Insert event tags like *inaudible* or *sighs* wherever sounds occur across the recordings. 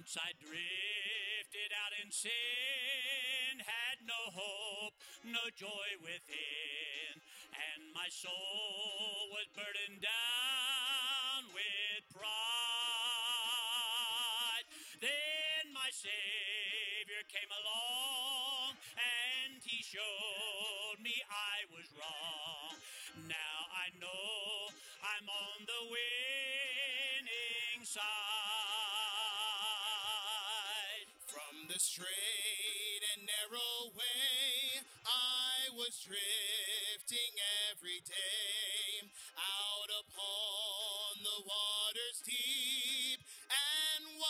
Once I drifted out in sin, had no hope, no joy within, and my soul was burdened down with pride. Then my Savior came along and he showed me I was wrong. Now I know I'm on the winning side. Straight and narrow way, I was drifting every day out upon the waters deep and wide.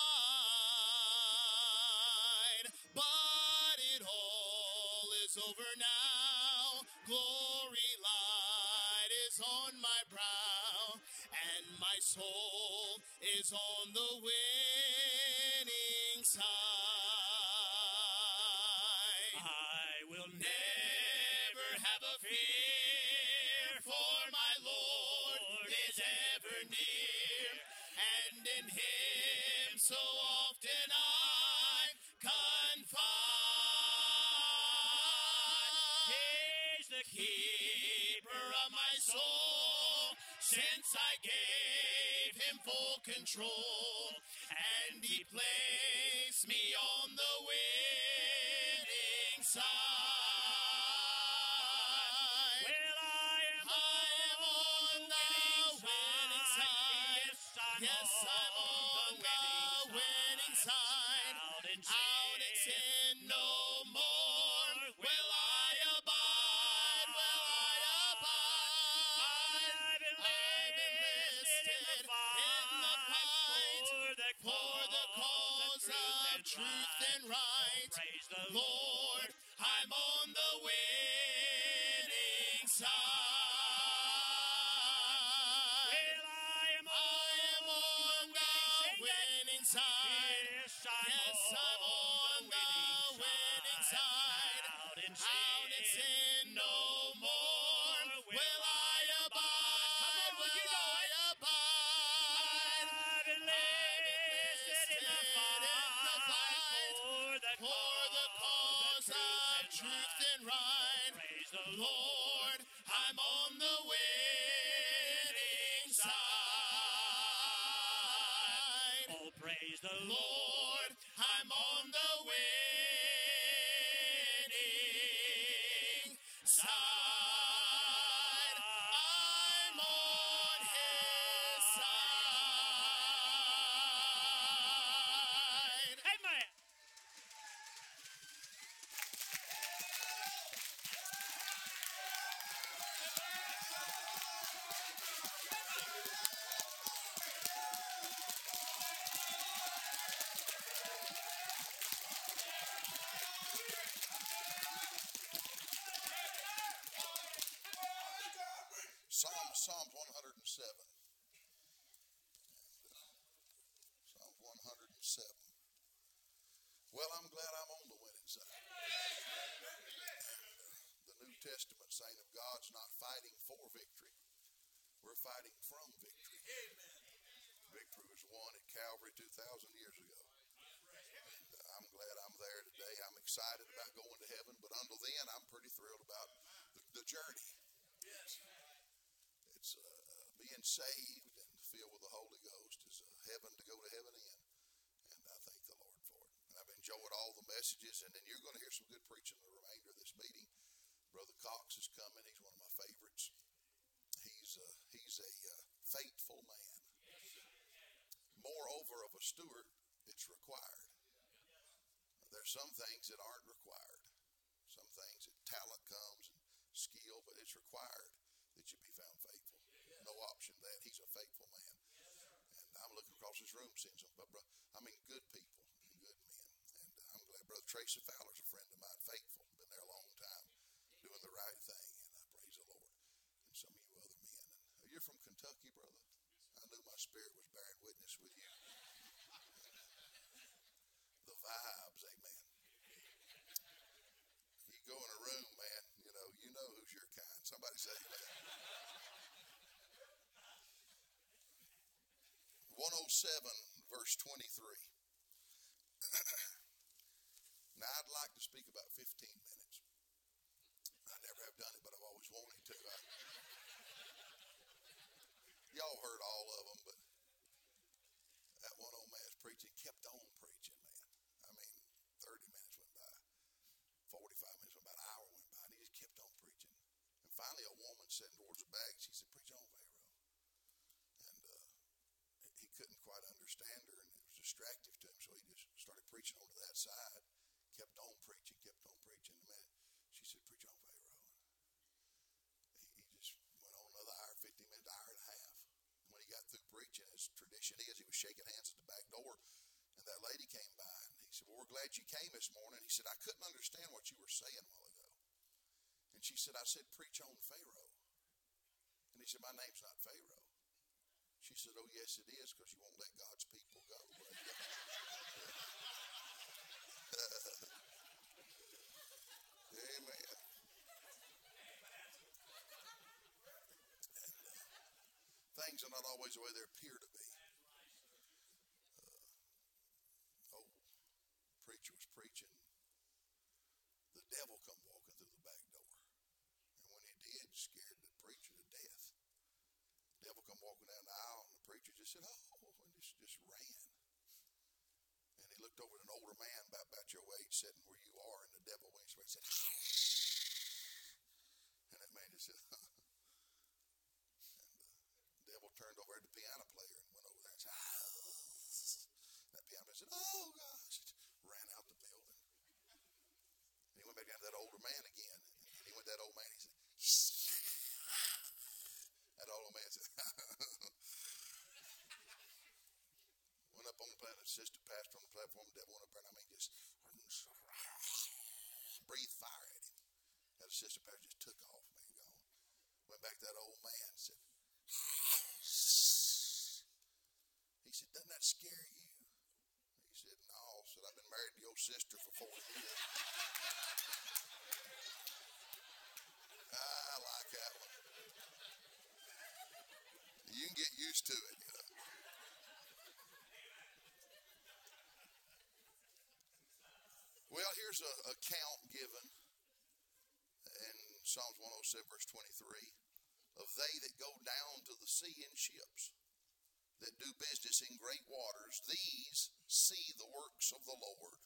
But it all is over now. Glory light is on my brow, and my soul is on the winning side. I gave Him full control, and He placed me on the winning side. Of truth and right. Praise the Lord, I'm on the winning side. Saying of God's not fighting for victory. We're fighting from victory. Victory was won at Calvary 2,000 years ago. And uh, I'm glad I'm there today. I'm excited about going to heaven, but until then, I'm pretty thrilled about the, the journey. It's uh, being saved and filled with the Holy Ghost is a heaven to go to heaven in. And I thank the Lord for it. And I've enjoyed all the messages. And then you're going to hear some good preaching the remainder of this meeting. Brother Cox is coming. He's one of my favorites. He's uh, he's a uh, faithful man. Moreover, of a steward, it's required. There's some things that aren't required. Some things that talent comes and skill, but it's required that you be found faithful. No option that he's a faithful man. And I'm looking across this room, seeing some, but bro, I mean, good people, good men. And I'm glad Brother Tracy Fowler's a friend of mine, faithful, been there a long time, doing the right thing. And I praise the Lord. And some of you other men. And uh, you're from Kentucky, brother. I knew my spirit was bearing witness with you. The vibes, amen. You go in a room, man, you know, you know who's your kind. Somebody say amen. 107, verse 23. *clears throat* Now, I'd like to speak about 15 minutes. I never have done it, but I've always wanted to. I, *laughs* y'all heard all of them, but that one old man's preaching kept on preaching, man. I mean, 30 minutes went by, 45 minutes went by, an hour went by, and he just kept on preaching. And finally, a woman sitting towards the back, she said, Preach on, Pharaoh. And uh, he couldn't quite understand her, and it was distractive to him, so he just started preaching on to that side, kept on preaching, kept on preaching. Minute, she said, Preach on, Pharaoh. He, he just went on another hour, 15 minutes, hour and a half. When he got through preaching, as tradition is, he was shaking hands at the back door, and that lady came by, and he said, Well, we're glad you came this morning. He said, I couldn't understand what you were saying a while ago. And she said, I said, Preach on Pharaoh. And he said, My name's not Pharaoh. She said, Oh, yes, it is, because you won't let God's people go. *laughs* Amen. things are not always the way they appear to be. Uh, oh, preacher was preaching. The devil come walking through the back door, and when he did, scared the preacher to death. The devil come walking down the aisle, and the preacher just said, "Oh," and just just ran. And he looked over at an older man about, about your age, sitting where you are, and the devil went and said, *laughs* and that man just said, *laughs* and the devil turned over at the piano player and went over there and said, oh. *laughs* That piano player said, Oh gosh, ran out the building. And he went back down to that older man again. And he went that old man. He said, That old man said, Went up on the platform, assistant pastor on the platform, the devil went up there, and I mean, just *sighs* breathed fire at him. That assistant pastor just took off, man, gone. Went back to that old man and said, *sighs* he said, Doesn't that scare you? He said, No. said, I've been married to your sister for 40 years. *laughs* I like that one. You can get used to it, you know. Well, here's a, a count given in Psalms 107, verse 23 of they that go down to the sea in ships, that do business in great waters, these see the works of the Lord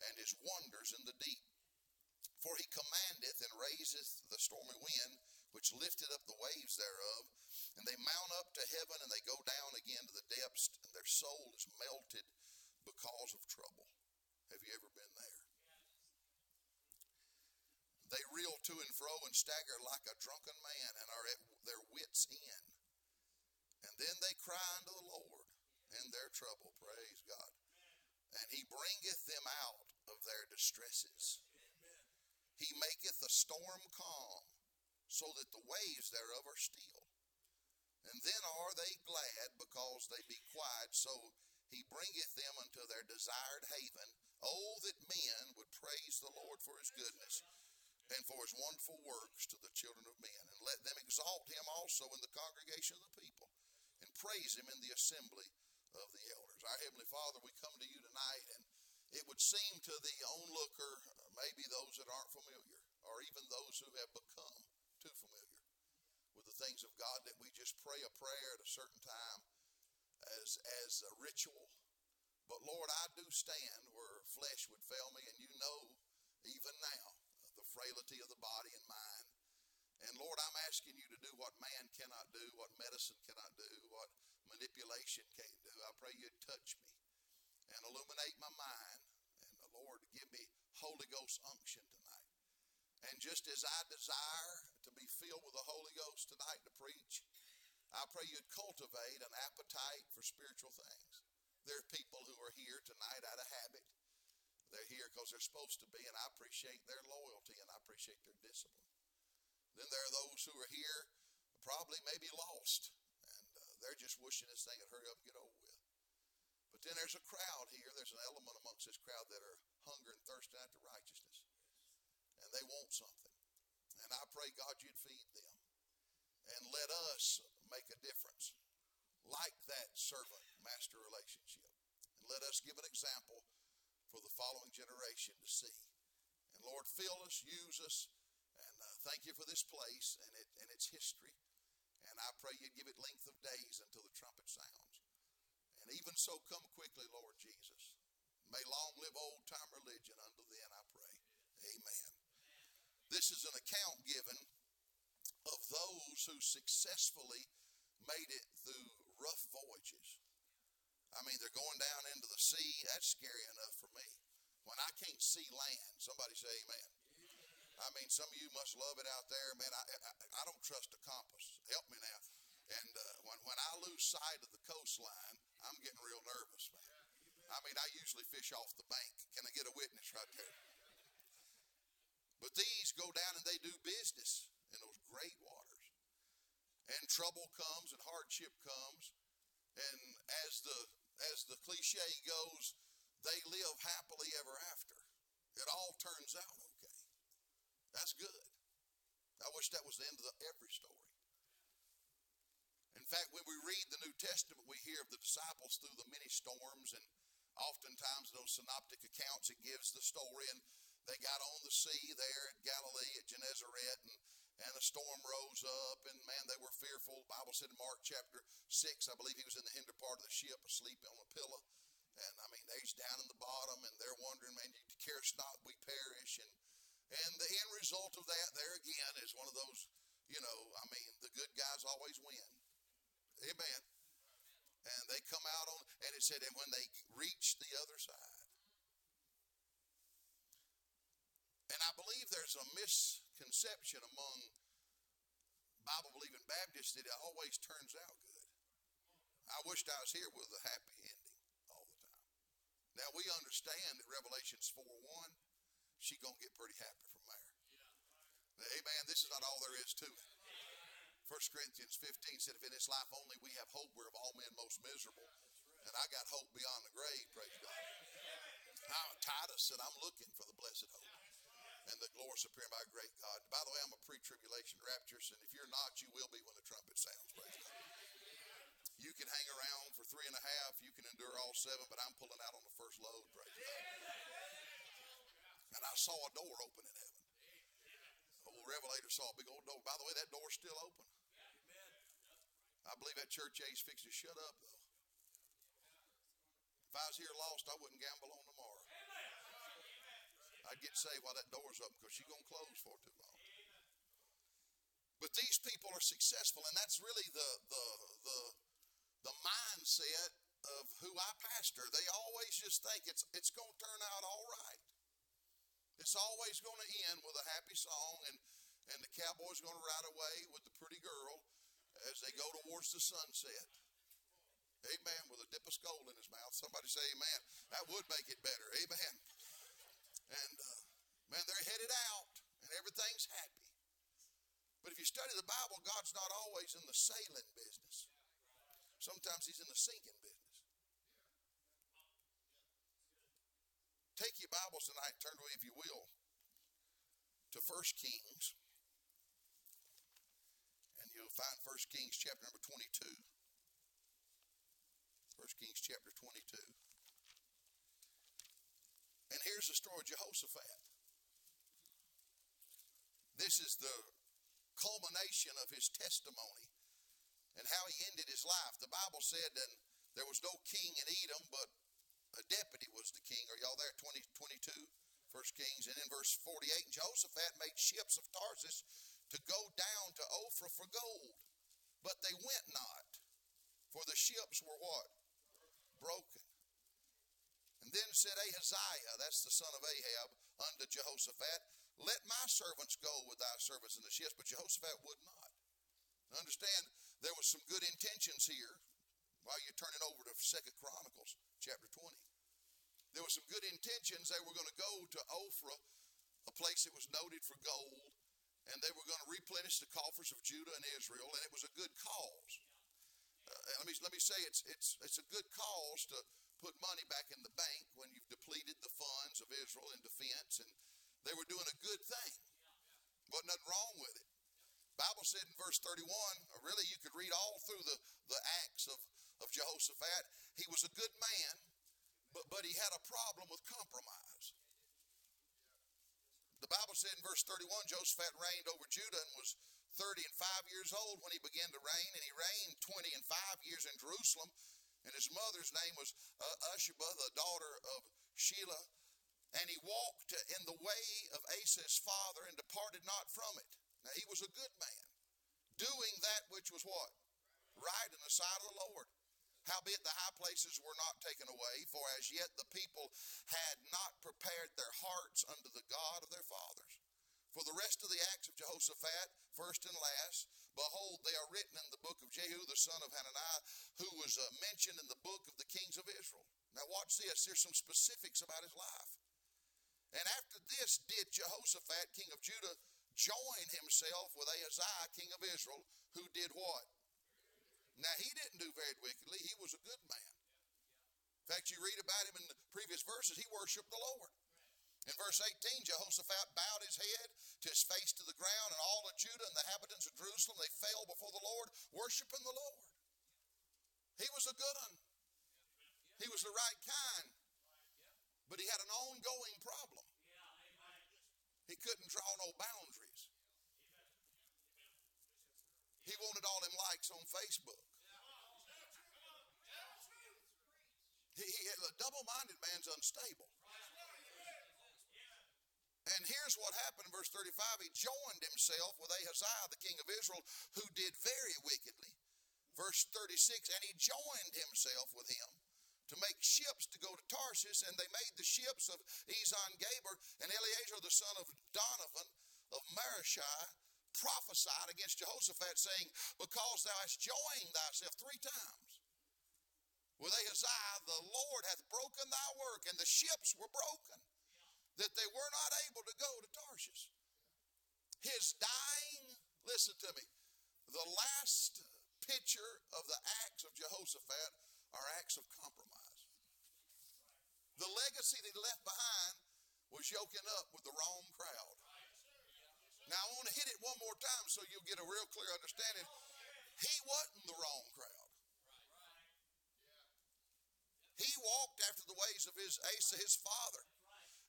and his wonders in the deep. For he commandeth and raiseth the stormy wind, which lifted up the waves thereof, and they mount up to heaven and they go down again to the depths, and their soul is melted because of trouble. Have you ever been there? They reel to and fro and stagger like a drunken man and are at their wits' end. And then they cry unto the Lord in their trouble. Praise God. And he bringeth them out of their distresses. He maketh the storm calm, so that the waves thereof are still. And then are they glad because they be quiet, so he bringeth them unto their desired haven. Oh, that men would praise the Lord for his goodness and for his wonderful works to the children of men. And let them exalt him also in the congregation of the people, and praise him in the assembly of the elders. Our Heavenly Father, we come to you tonight, and it would seem to the onlooker, maybe those that aren't familiar, or even those who have become too familiar with the things of God, that we just pray a prayer at a certain time as, as a ritual. But Lord, I do stand where flesh would fail me, and you know even now frailty of the body and mind. And Lord, I'm asking you to do what man cannot do, what medicine cannot do, what manipulation can't do. I pray you'd touch me and illuminate my mind. And the Lord, give me Holy Ghost unction tonight. And just as I desire to be filled with the Holy Ghost tonight to preach, I pray you'd cultivate an appetite for spiritual things. There are people who are here tonight out of habit. They're here because they're supposed to be, and I appreciate their loyalty and I appreciate their discipline. Then there are those who are here, probably maybe lost, and uh, they're just wishing this thing would hurry up and get over with. But then there's a crowd here, there's an element amongst this crowd that are hunger and thirsting after righteousness, and they want something. And I pray, God, you'd feed them. And let us make a difference like that servant master relationship. And let us give an example for the following generation to see. And Lord, fill us, use us, and uh, thank you for this place and, it, and its history. And I pray you give it length of days until the trumpet sounds. And even so, come quickly, Lord Jesus. May long live old time religion unto then, I pray. Amen. This is an account given of those who successfully made it through rough voyages. I mean, they're going down into the sea. That's scary enough for me. When I can't see land, somebody say amen. I mean, some of you must love it out there. Man, I, I, I don't trust a compass. Help me now. And uh, when, when I lose sight of the coastline, I'm getting real nervous, man. I mean, I usually fish off the bank. Can I get a witness right there? But these go down and they do business in those great waters. And trouble comes and hardship comes. And as the as the cliche goes, they live happily ever after. It all turns out okay. That's good. I wish that was the end of the, every story. In fact, when we read the New Testament, we hear of the disciples through the many storms, and oftentimes those synoptic accounts it gives the story. And they got on the sea there at Galilee at Gennesaret, and and a storm rose up, and man, they were fearful. The Bible said in Mark chapter 6, I believe he was in the hinder part of the ship, asleep on a pillow. And I mean, he's down in the bottom, and they're wondering, man, you carest not we perish. And and the end result of that, there again, is one of those, you know, I mean, the good guys always win. Amen. And they come out on, and it said, and when they reached the other side. And I believe there's a misconception among Bible believing Baptists that it always turns out good. I wished I was here with a happy ending all the time. Now we understand that Revelations 4 1, she's going to get pretty happy from there. Amen. This is not all there is to it. 1 Corinthians 15 said, If in this life only we have hope, we're of all men most miserable. And I got hope beyond the grave, praise God. Now, Titus said, I'm looking for the blessed hope and the glory supreme by a great God. By the way, I'm a pre-tribulation rapturist, and if you're not, you will be when the trumpet sounds. You can hang around for three and a half, you can endure all seven, but I'm pulling out on the first load. And I saw a door open in heaven. Old Revelator saw a big old door. By the way, that door's still open. I believe that church age fixed to shut up, though. If I was here lost, I wouldn't gamble on tomorrow. I'd get saved while that door's open because she's going to close for too long. But these people are successful, and that's really the the the the mindset of who I pastor. They always just think it's it's going to turn out all right. It's always going to end with a happy song, and and the cowboy's going to ride away with the pretty girl as they go towards the sunset. Amen. With a dip of Skoal in his mouth. Somebody say amen. That would make it better. Amen. And uh, man, they're headed out and everything's happy. But if you study the Bible, God's not always in the sailing business. Sometimes He's in the sinking business. Take your Bibles tonight, turn away if you will to 1 Kings. And you'll find 1 Kings chapter number 22. 1 Kings chapter 22. And here's the story of Jehoshaphat. This is the culmination of his testimony and how he ended his life. The Bible said that there was no king in Edom, but a deputy was the king. Are y'all there? 20, 22, First Kings. And in verse 48, Jehoshaphat made ships of Tarsus to go down to Ophrah for gold, but they went not, for the ships were what? Broken. And then said Ahaziah, that's the son of Ahab, unto Jehoshaphat, Let my servants go with thy servants in the ships. But Jehoshaphat would not. Understand, there was some good intentions here while you're turning over to Second Chronicles chapter 20. There were some good intentions. They were going to go to Ophrah, a place that was noted for gold, and they were going to replenish the coffers of Judah and Israel, and it was a good cause. Uh, let me let me say it's it's it's a good cause to put money back in the bank when you've depleted the funds of Israel in defense, and they were doing a good thing. Wasn't nothing wrong with it. Bible said in verse 31, really you could read all through the, the acts of, of Jehoshaphat, he was a good man, But, but he had a problem with compromise. The Bible said in verse 31 Jehoshaphat reigned over Judah and was 30 and 5 years old when he began to reign, and he reigned 20 and 5 years in Jerusalem. And his mother's name was uh, Azubah, the daughter of Shelah. And he walked in the way of Asa's father and departed not from it. Now he was a good man, doing that which was what? Right in the sight of the Lord. Howbeit the high places were not taken away, for as yet the people had not prepared their hearts unto the God of their fathers. For the rest of the acts of Jehoshaphat, first and last, behold, they are written in the book of Jehu, the son of Hananiah, who was uh, mentioned in the book of the kings of Israel. Now, watch this. There's some specifics about his life. And after this, did Jehoshaphat, king of Judah, join himself with Ahaziah, king of Israel, who did what? Now, he didn't do very wickedly. He was a good man. In fact, you read about him in the previous verses, he worshiped the Lord. In verse 18, Jehoshaphat bowed his head to his face to the ground, and all of Judah and the inhabitants of Jerusalem, they fell before the Lord, worshiping the Lord. He was a good one. He was the right kind. But he had an ongoing problem. He couldn't draw no boundaries. He wanted all them likes on Facebook. He, he a double-minded man's unstable. And here's what happened in verse 35. He joined himself with Ahaziah, the king of Israel, who did very wickedly. Verse 36, and he joined himself with him to make ships to go to Tarsus, and they made the ships of Ezion Geber, and Eleazar the son of Dodavah of Mareshah prophesied against Jehoshaphat, saying, Because thou hast joined thyself three times with Ahaziah, the Lord hath broken thy work, and the ships were broken that they were not able to go to Tarshish. His dying, listen to me, the last picture of the acts of Jehoshaphat are acts of compromise. The legacy that he left behind was yoking up with the wrong crowd. Now, I want to hit it one more time so you'll get a real clear understanding. He wasn't the wrong crowd. He walked after the ways of his Asa, his father.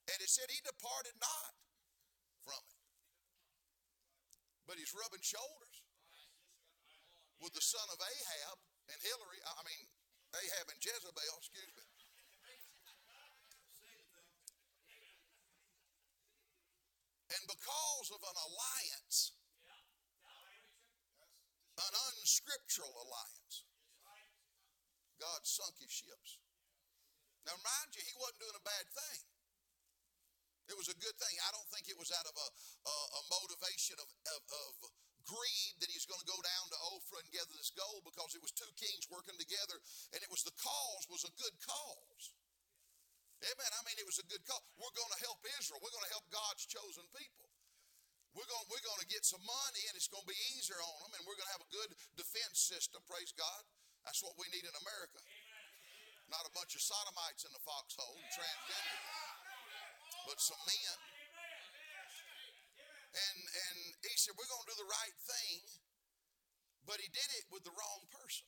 And it said he departed not from it. But he's rubbing shoulders with the son of Ahab and Hillary, I mean, Ahab and Jezebel, excuse me. And because of an alliance, an unscriptural alliance, God sunk his ships. Now, mind you, he wasn't doing a bad thing. It was a good thing. I don't think it was out of a, a, a motivation of, of, of, greed that he's going to go down to Ophrah and gather this gold because it was two kings working together and it was the cause was a good cause. Amen. I mean, it was a good cause. We're going to help Israel. We're going to help God's chosen people. We're going, we're going to get some money and it's going to be easier on them and we're going to have a good defense system. Praise God. That's what we need in America. Not a bunch of sodomites in the foxhole transgender but some men. And and he said, We're gonna do the right thing, but he did it with the wrong person.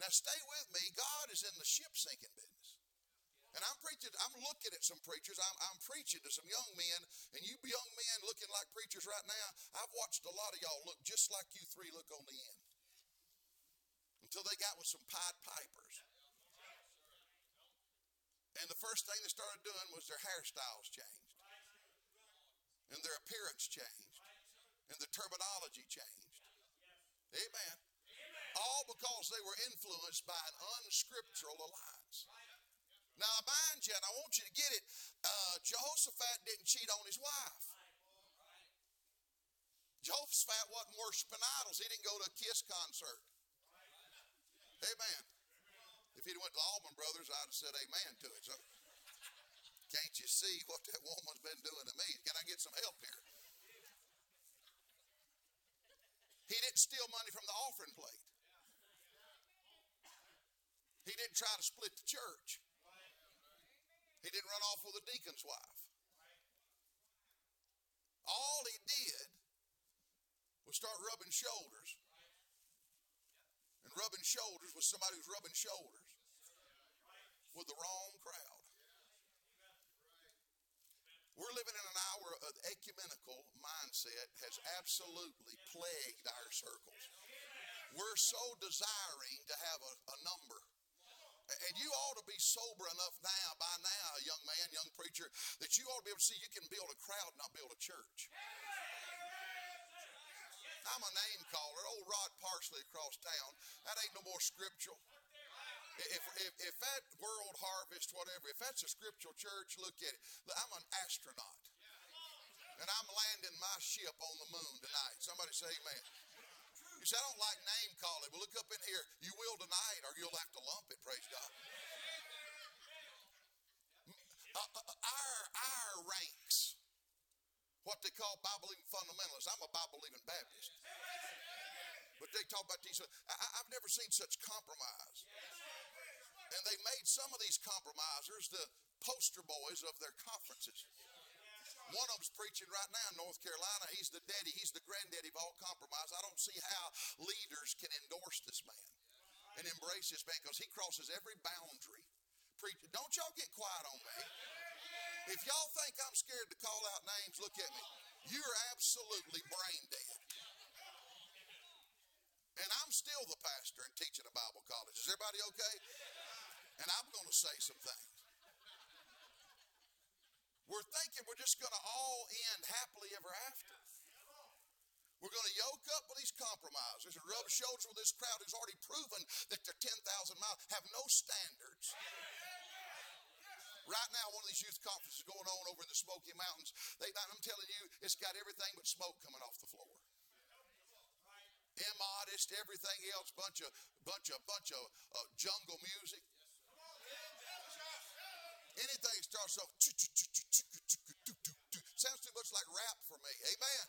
Now stay with me. God is in the ship sinking business. And I'm preaching, I'm looking at some preachers. I'm, I'm preaching to some young men, and you young men looking like preachers right now, I've watched a lot of y'all look just like you three look on the end. Until they got with some Pied Pipers. And the first thing they started doing was their hairstyles changed, and their appearance changed, and the terminology changed. Amen. All because they were influenced by an unscriptural alliance. Now, mind you, and I want you to get it, uh, Jehoshaphat didn't cheat on his wife. Jehoshaphat wasn't worshiping idols. He didn't go to a Kiss concert. Amen. If he'd went to Allman Brothers, I'd have said amen to it. So, can't you see what that woman's been doing to me? Can I get some help here? He didn't steal money from the offering plate. He didn't try to split the church. He didn't run off with a deacon's wife. All he did was start rubbing shoulders and rubbing shoulders with somebody who's rubbing shoulders with the wrong crowd. We're living in an hour of ecumenical mindset has absolutely plagued our circles. We're so desiring to have a, a number. And you ought to be sober enough now, by now, young man, young preacher, that you ought to be able to see you can build a crowd, not build a church. I'm a name caller. Old Rod Parsley across town. That ain't no more scriptural. If, if, if that World Harvest, whatever, if that's a scriptural church, look at it. I'm an astronaut. And I'm landing my ship on the moon tonight. Somebody say amen. You say, I don't like name calling. Well, look up in here. You will tonight, or you'll have to lump it, praise God. Uh, uh, uh our, our ranks, what they call Bible believing fundamentalists. I'm a Bible believing Baptist. But they talk about these. I, I've never seen such compromise. And they made some of these compromisers the poster boys of their conferences. One of them's preaching right now in North Carolina. He's the daddy, he's the granddaddy of all compromise. I don't see how leaders can endorse this man and embrace this man because he crosses every boundary. Preach, don't y'all get quiet on me. If y'all think I'm scared to call out names, look at me. You're absolutely brain dead. And I'm still the pastor and teaching a Bible college. Is everybody okay? And I'm going to say some things. We're thinking we're just going to all end happily ever after. We're going to yoke up with these compromisers and rub shoulders with this crowd who's already proven that they're 10,000 miles, have no standards. Right now, one of these youth conferences going on over in the Smoky Mountains. They, I'm telling you, it's got everything but smoke coming off the floor immodest, everything else, bunch of bunch of bunch of uh, jungle music. Anything starts off sounds too much like rap for me. Amen.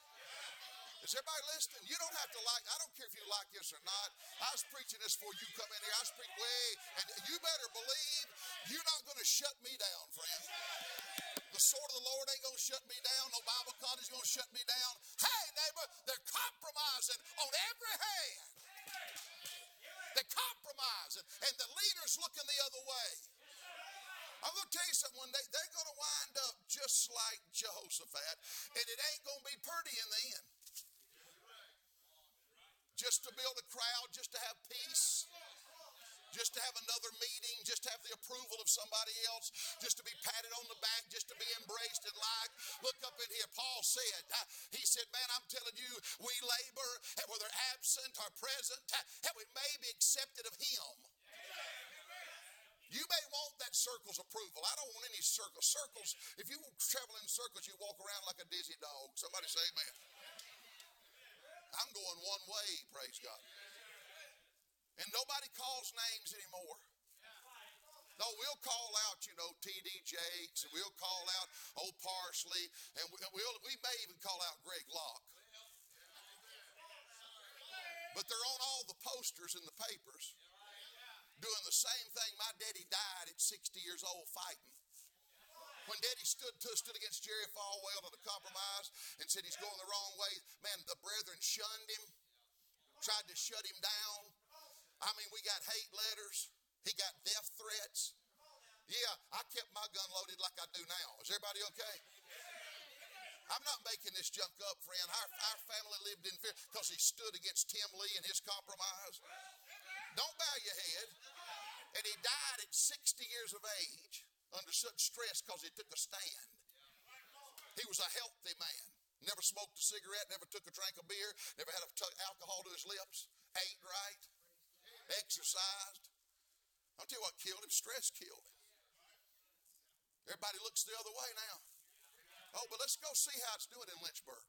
Is everybody listening? You don't have to like, I don't care if you like this or not. I was preaching this before you come in here. I was preaching way, and you better believe you're not going to shut me down, friend. The sword of the Lord ain't going to shut me down. No Bible college is going to shut me down. Hey, neighbor, they're compromising on every hand. They're compromising, and the leader's looking the other way. I'm going to tell you something day. They're going to wind up just like Jehoshaphat, and it ain't going to be pretty in the end. Just to build a crowd, just to have peace, just to have another meeting, just to have the approval of somebody else, just to be patted on the back, just to be embraced and liked. Look up in here. Paul said, he said, Man, I'm telling you, we labor, and whether absent or present, that we may be accepted of him. You may want that circle's approval. I don't want any circles. Circles, if you travel in circles, you walk around like a dizzy dog. Somebody say amen. I'm going one way, praise God. And nobody calls names anymore. No, we'll call out, you know, T.D. Jakes, and we'll call out Old Parsley, and we'll, we may even call out Greg Locke. But they're on all the posters in the papers doing the same thing my daddy died at 60 years old fighting. When daddy stood, stood against Jerry Falwell to the compromise and said he's going the wrong way, man, the brethren shunned him, tried to shut him down. I mean, we got hate letters, he got death threats. Yeah, I kept my gun loaded like I do now. Is everybody okay? I'm not making this junk up, friend. Our, our family lived in fear because he stood against Tim Lee and his compromise. Don't bow your head. And he died at 60 years of age under such stress because he took a stand. He was a healthy man. Never smoked a cigarette, never took a drink of beer, never had t- alcohol to his lips, ate right, exercised. I'll tell you what killed him stress killed him. Everybody looks the other way now. Oh, but let's go see how it's doing in Lynchburg.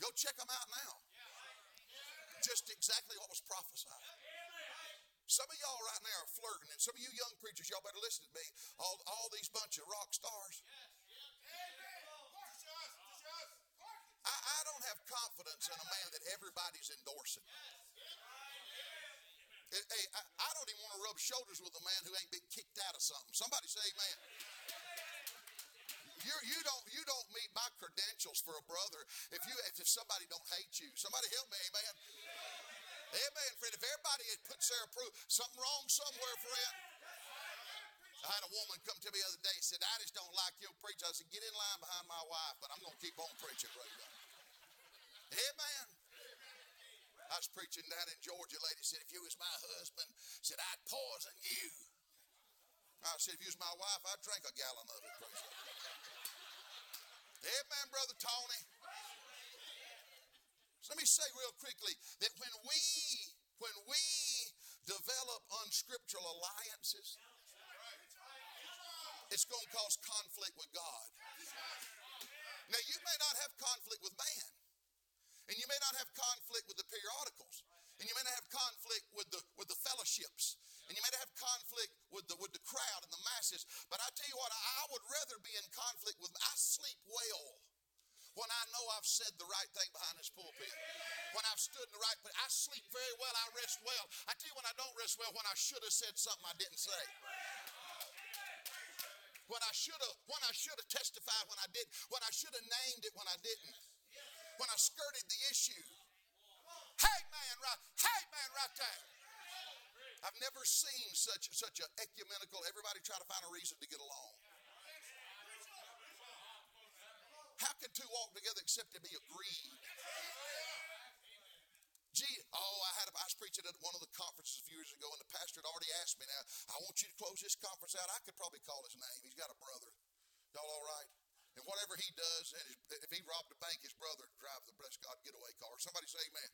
Go check them out now just exactly what was prophesied. Some of y'all right now are flirting, and some of you young preachers, y'all better listen to me. All, all these bunch of rock stars. I, I don't have confidence in a man that everybody's endorsing. Hey, I, I don't even want to rub shoulders with a man who ain't been kicked out of something. Somebody say amen. You're, you don't you don't meet my credentials for a brother if you if somebody don't hate you. Somebody help me, amen. Amen, friend. If everybody had put their approval, something wrong somewhere, friend. I had a woman come to me the other day said, I just don't like your preacher. I said, get in line behind my wife, but I'm going to keep on preaching, brother. Amen. I was preaching down in Georgia. Lady said, if you was my husband, said, I'd poison you. I said, if you was my wife, I'd drink a gallon of it. Amen, Brother Tony. So let me say real quickly that when we when we develop unscriptural alliances, it's going to cause conflict with God. Now, you may not have conflict with man, and you may not have conflict with the periodicals, and you may not have conflict with the with the fellowships, and you may have conflict with the with the crowd and the masses. But I tell you what, I would rather be in conflict with. I sleep well when I know I've said the right thing behind this pulpit. When I've stood in the right place, I sleep very well. I rest well. I tell you when I don't rest well, when I should have said something I didn't say when I should have when I should have testified when I did when I should have named it when I didn't when I skirted the issue hey man right hey man right there I've never seen such such an ecumenical everybody try to find a reason to get along how can two walk together except to be agreed Gee, oh, I had a, I was preaching at one of the conferences a few years ago, and the pastor had already asked me. Now, I want you to close this conference out. I could probably call his name. He's got a brother. Y'all all right? And whatever he does, if he robbed a bank, his brother drive the Bless God getaway car. Somebody say Amen.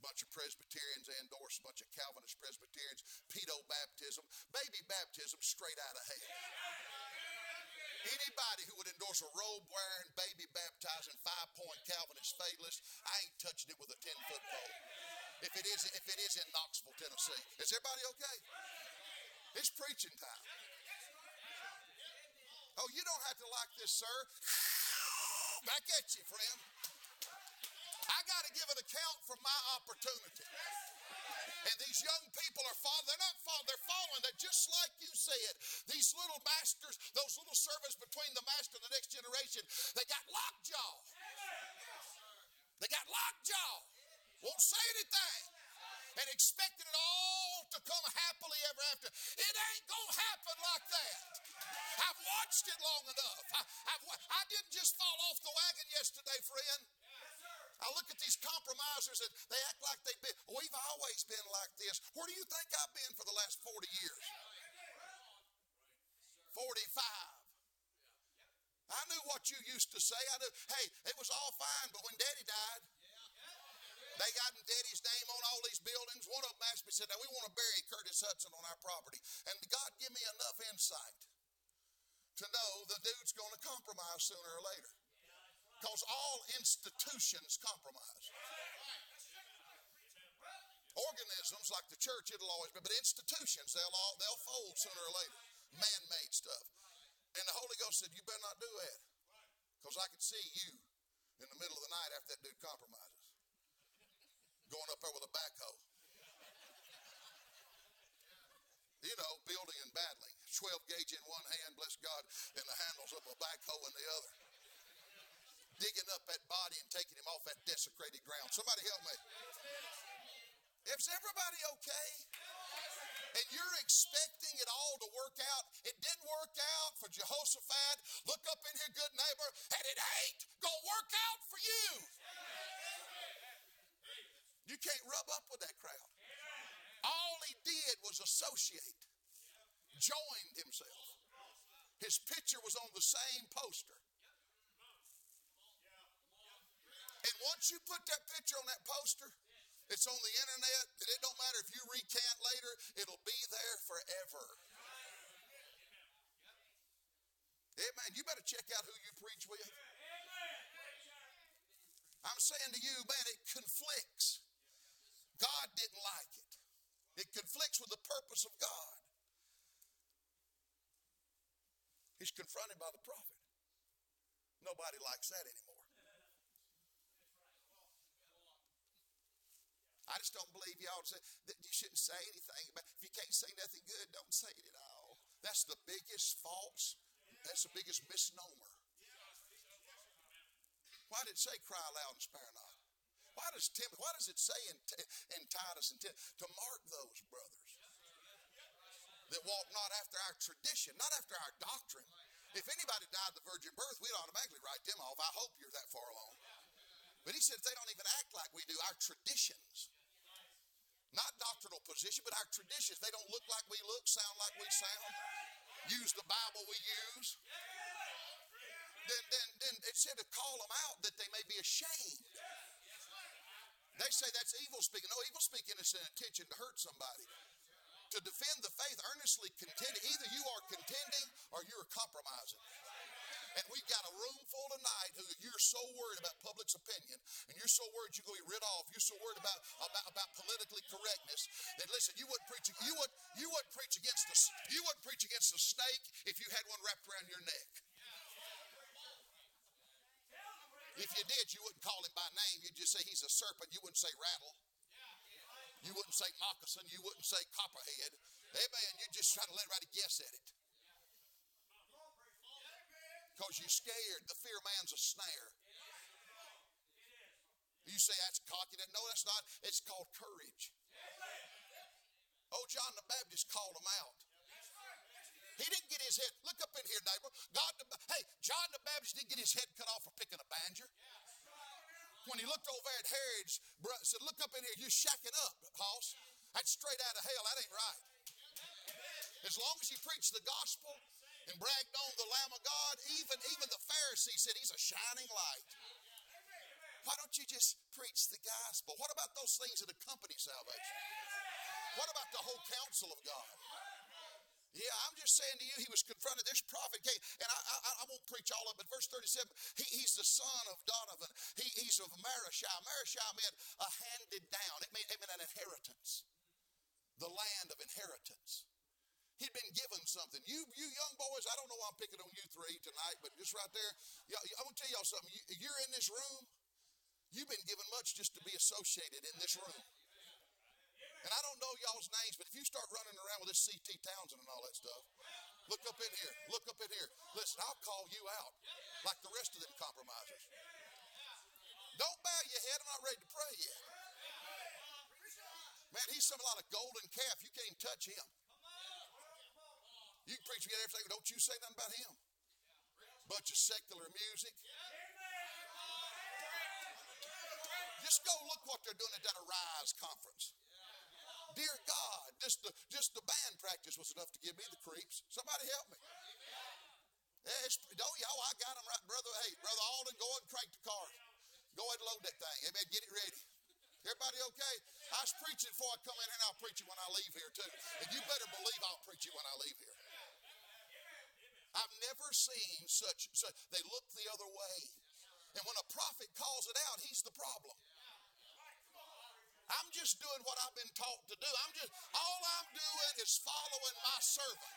Bunch of Presbyterians endorse, a bunch of Calvinist Presbyterians, pedo baptism, baby baptism, straight out of hell. Anybody who would endorse a robe wearing, baby baptizing, five point Calvinist fatalist, I ain't touching it with a 10 foot pole. If it is, if it is in Knoxville, Tennessee. Is everybody okay? It's preaching time. Oh, you don't have to like this, sir. Back at you, friend. I got to give an account for my opportunity. And these young people are following. They're not following. They're following. They're just like you said. These little masters, those little servants between the master and the next generation, they got lockjaw. They got lockjaw. Won't say anything. And expecting it all to come happily ever after. It ain't gonna happen like that. I've watched it long enough. I, I've, I didn't just fall off the wagon yesterday, friend. I look at these compromisers and they act like they've been, we've always been like this. Where do you think I've been for the last 40 years? 45. I knew what you used to say. I knew, hey, it was all fine, but when daddy died, they got daddy's name on all these buildings. One of them asked me, said, now we want to bury Curtis Hutson on our property. And God give me enough insight to know the dude's going to compromise sooner or later. Because all institutions compromise. Organisms like the church, it'll always be, but institutions, they'll all they'll fold sooner or later. Man-made stuff. And the Holy Ghost said, You better not do that. Because I could see you in the middle of the night after that dude compromises. Going up there with a backhoe. You know, building and battling. 12 gauge in one hand, bless God, and the handles of a backhoe in the other digging up that body and taking him off that desecrated ground. Somebody help me. Is everybody okay? And you're expecting it all to work out. It didn't work out for Jehoshaphat. Look up in here, good neighbor, and it ain't gonna work out for you. You can't rub up with that crowd. All he did was associate, joined himself. His picture was on the same poster. And once you put that picture on that poster, it's on the internet, and it don't matter if you recant later, it'll be there forever. Amen. You better check out who you preach with. I'm saying to you, man, it conflicts. God didn't like it. It conflicts with the purpose of God. He's confronted by the prophet. Nobody likes that anymore. I just don't believe you ought to say that you shouldn't say anything about if you can't say nothing good, don't say it at all. That's the biggest false, that's the biggest misnomer. Why did it say cry loud and spare not? Why does Tim, why does it say in, in Titus and Tim, to mark those brothers? that walk not after our tradition, not after our doctrine. If anybody died the virgin birth, we'd automatically write them off. I hope you're that far along. But he said they don't even act like we do, our traditions. Not doctrinal position, but our traditions. They don't look like we look, sound like we sound, use the Bible we use. Then, then, then it said to call them out that they may be ashamed. They say that's evil speaking. No, evil speaking is an intention to hurt somebody. To defend the faith, earnestly contending. Either you are contending or you're compromising. And we've got a room full tonight who you're so worried about public's opinion, and you're so worried you're going to be rid off. You're so worried about, about, about politically correctness that listen, you wouldn't preach you would you would preach against the you wouldn't preach against the snake if you had one wrapped around your neck. If you did, you wouldn't call him by name. You'd just say he's a serpent. You wouldn't say rattle. You wouldn't say moccasin. You wouldn't say copperhead. Amen. You'd just try to let everybody guess at it. Because you're scared. The fear man's a snare. You say that's cocky. No, that's not. It's called courage. Oh, John the Baptist called him out. He didn't get his head. Look up in here, neighbor. God, hey, John the Baptist didn't get his head cut off for picking a banjo. When he looked over at Herod's, brother, said, "Look up in here. You're shacking up, hoss. That's straight out of hell. That ain't right." As long as he preached the gospel and bragged on the Lamb of God, even even the Pharisee said he's a shining light. Why don't you just preach the gospel? What about those things that accompany salvation? What about the whole counsel of God? Yeah, I'm just saying to you, he was confronted. This prophet came, and I, I, I won't preach all of it, but verse 37, he, he's the son of Dodavah. He, he's of Mareshah. Mareshah meant a handed down, it meant, it meant an inheritance, the land of inheritance. He'd been given something. You, you young boys, I don't know why I'm picking on you three tonight, but just right there, I'm going to tell y'all something. You, you're in this room, you've been given much just to be associated in this room. And I don't know y'all's names, but if you start running around with this C.T. Townsend and all that stuff, look up in here. Look up in here. Listen, I'll call you out like the rest of them compromisers. Don't bow your head. I'm not ready to pray yet. Man, he's some lot of golden calf. You can't even touch him. You can preach, get everything, don't you say nothing about him. Bunch of secular music. Just go look what they're doing at that Arise conference. Dear God, just the, just the band practice was enough to give me the creeps. Somebody help me. don't y'all, I got them right, brother. Hey, brother Alden, go and crank the car. Go ahead and load that thing. Amen. Get it ready. Everybody okay? I was preaching before I come in here, and I'll preach it when I leave here too. And you better believe I'll preach it when I leave here. I've never seen such, such they look the other way. And when a prophet calls it out, he's the problem. I'm just doing what I've been taught to do. I'm just all I'm doing is following my servant.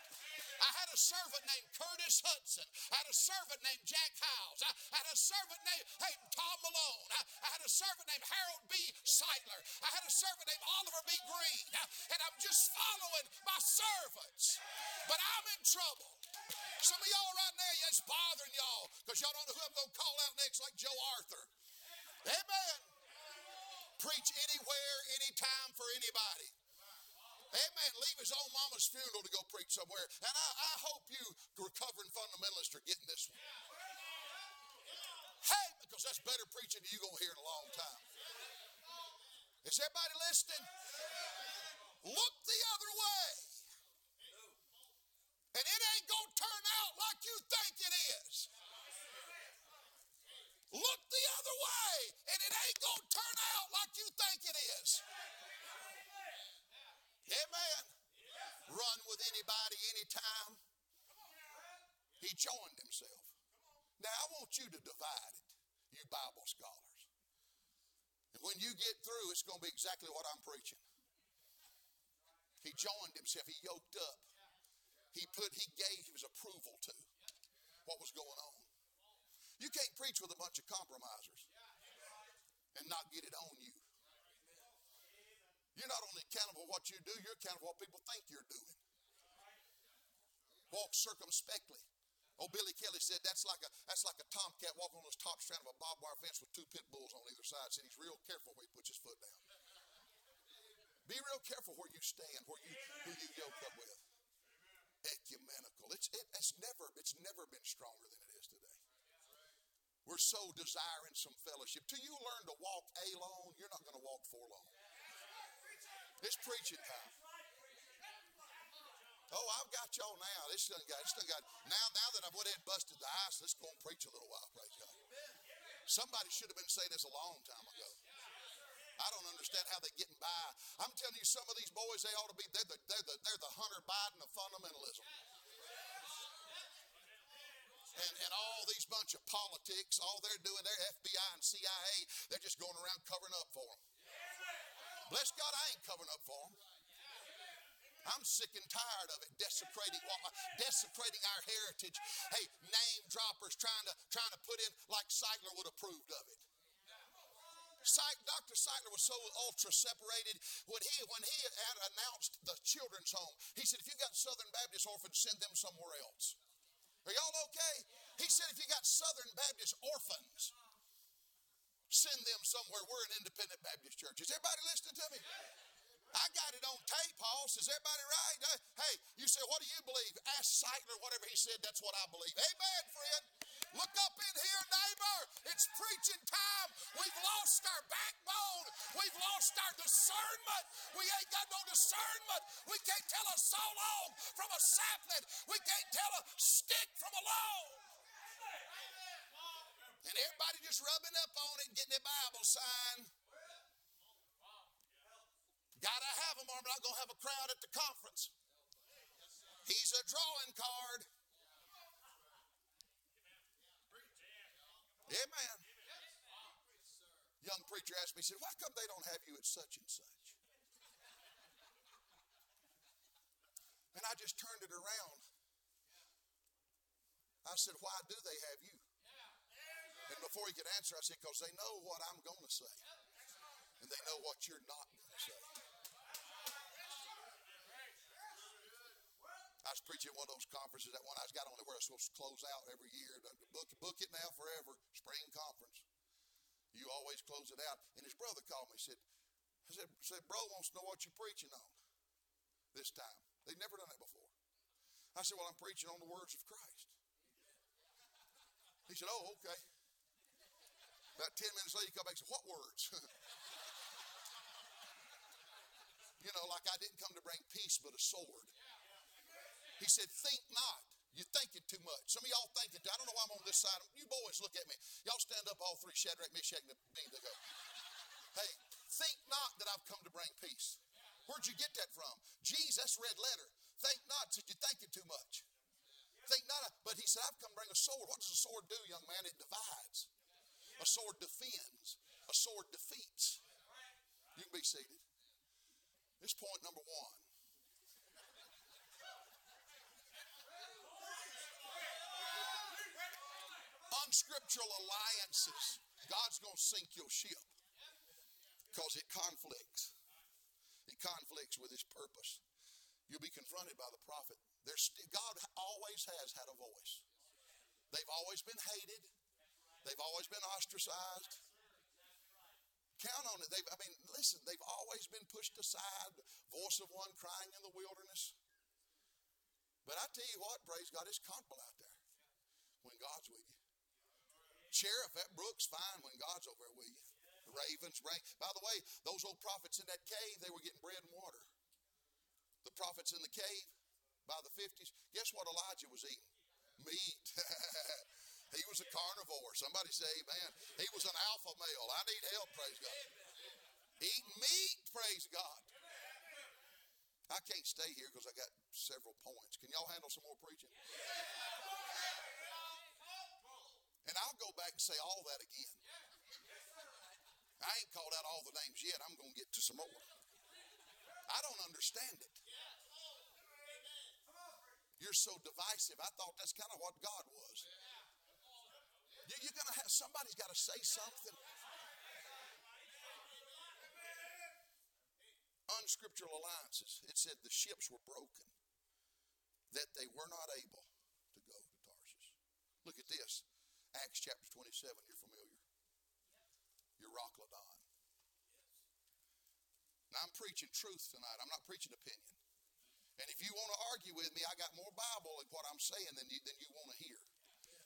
I had a servant named Curtis Hutson. I had a servant named Jack Hyles. I had a servant named hey, Tom Malone. I, I had a servant named Harold B. Sightler. I had a servant named Oliver B. Greene. And I'm just following my servants. But I'm in trouble. Some of y'all right now, it's bothering y'all because y'all don't know who I'm going to call out next, like Joe Arthur. Amen preach anywhere, anytime for anybody. Amen. Leave his own mama's funeral to go preach somewhere. And I, I hope you recovering fundamentalists are getting this one. Hey, because that's better preaching than you're going to hear in a long time. Is everybody listening? Look the other way. And it ain't going to turn out like you think it is. Look the other way, and it ain't going to turn out like you think it is. Amen. Run with anybody, anytime. He joined himself. Now, I want you to divide it, you Bible scholars. And when you get through, it's going to be exactly what I'm preaching. He joined himself, he yoked up. He put, he gave his approval to what was going on. You can't preach with a bunch of compromisers and not get it on you. You're not only accountable for what you do, you're accountable for what people think you're doing. Walk circumspectly. Oh, Billy Kelly said that's like a that's like a tomcat walking on the top strand of a barbed wire fence with two pit bulls on either side. Said he's real careful where he puts his foot down. Be real careful where you stand, where you who you yoke up with. Ecumenical. It's, it, it's, never, it's never been stronger than it is today. We're so desiring some fellowship. Till you learn to walk alone, you're not going to walk for long. It's preaching time. Oh, I've got y'all now. This done got, this done got. Now, now that I've went ahead and busted the ice, let's go and preach a little while. Praise God. Somebody should have been saying this a long time ago. I don't understand how they're getting by. I'm telling you, some of these boys, they ought to be, they're the, they're the, they're the Hunter Biden of fundamentalism. And, and all these bunch of politics, all they're doing, they're FBI and CIA, they're just going around covering up for them. Bless God, I ain't covering up for them. I'm sick and tired of it, desecrating desecrating our heritage. Hey, name droppers trying to trying to put in like Sightler would have approved of it. Dr. Sightler was so ultra separated when he when he had announced the children's home. He said, if you got Southern Baptist orphans, send them somewhere else. Are y'all okay? He said, if you got Southern Baptist orphans, send them somewhere. We're an independent Baptist church. Is everybody listening to me? I got it on tape, Paul. Is everybody right? Uh, hey, you say, what do you believe? Ask Sightler, whatever he said, that's what I believe. Amen, friend. Look up in here, neighbor. It's preaching time. We've lost our backbone. We've lost our discernment. We ain't got no discernment. We can't tell a sawlog from a sapling. We can't tell a stick from a log. And everybody just rubbing up on it, getting their Bible signed. Gotta have them, or I'm not to have a crowd at the conference. He's a drawing card. Amen. Young preacher asked me, he said, Why come they don't have you at such and such? And I just turned it around. I said, Why do they have you? And before he could answer, I said, Because they know what I'm going to say. And they know what you're not going to say. I was preaching at one of those conferences, that one I got on where I was supposed to close out every year. Book, book it now forever, spring conference. You always close it out. And his brother called me, said, I said, said, bro wants to know what you're preaching on this time. They've never done that before. I said, Well, I'm preaching on the words of Christ. He said, Oh, okay. About 10 minutes later, he come back and said, What words? *laughs* you know, like I didn't come to bring peace but a sword. He said, Think not. You're thinking too much. Some of y'all thinking, I don't know why I'm on this side. You boys, look at me. Y'all stand up, all three Shadrach, Meshach, and Abednego. Hey, think not that I've come to bring peace. Where'd you get that from? Jesus, red letter. Think not, that you're thinking too much. Think not, but he said, I've come to bring a sword. What does a sword do, young man? It divides. A sword defends. A sword defeats. You can be seated. This point number one. Unscriptural alliances. God's going to sink your ship because it conflicts. It conflicts with his purpose. You'll be confronted by the prophet. There's, God always has had a voice. They've always been hated. They've always been ostracized. Count on it. They've, I mean, listen, they've always been pushed aside. Voice of one crying in the wilderness. But I tell you what, praise God, it's comfortable out there when God's with you. Cherith, that brook's fine when God's over there with you. The ravens rain. By the way, those old prophets in that cave, they were getting bread and water. The prophets in the cave by the 50s, guess what Elijah was eating? Meat. *laughs* he was a carnivore. Somebody say, man, he was an alpha male. I need help, praise God. Eat meat, praise God. I can't stay here because I got several points. Can y'all handle some more preaching? And I'll go back and say all that again. I ain't called out all the names yet. I'm going to get to some more. I don't understand it. You're so divisive. I thought that's kind of what God was. You're going to have somebody's got to say something. Unscriptural alliances. It said the ships were broken, that they were not able to go to Tarshish. Look at this. Acts chapter 27, you're familiar. Euroclydon. Now I'm preaching truth tonight. I'm not preaching opinion. And if you want to argue with me, I got more Bible in what I'm saying than you, than you want to hear.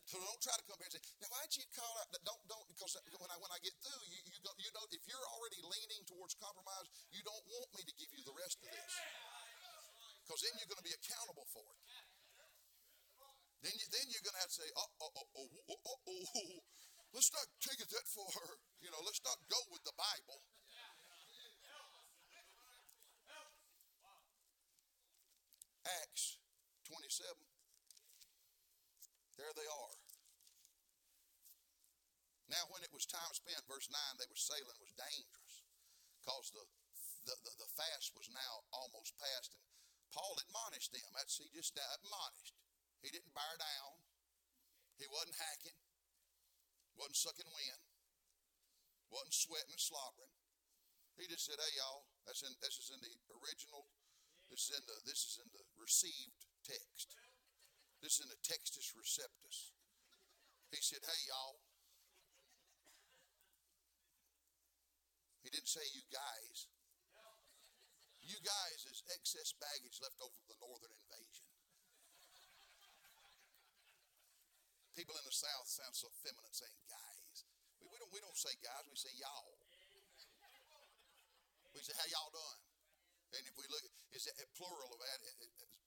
So don't try to come here and say, now why'd you call out don't don't because when I when I get through, you you, go, you know if you're already leaning towards compromise, you don't want me to give you the rest of this. Because then you're going to be accountable for it. Then you then you're going to have to say, uh, uh, uh, oh oh oh oh oh oh, oh. let's not take it that far. You know, let's not go with the Bible. Acts 27. There they are. Now, when it was time spent, verse 9, they were sailing, was dangerous because the, the, the, the, fast was now almost past. And Paul admonished them. That's he just admonished. He didn't bear down. He wasn't hacking, wasn't sucking wind, wasn't sweating and slobbering. He just said, "Hey, y'all, that's in this is in the original. This is in the this is in the received text. This is in the Textus Receptus." He said, "Hey, y'all." He didn't say you guys. You guys is excess baggage left over from the northern People in the South sound so feminine saying guys. We, we don't we don't say guys, we say y'all. We say, how y'all doing? And if we look, is that plural of that,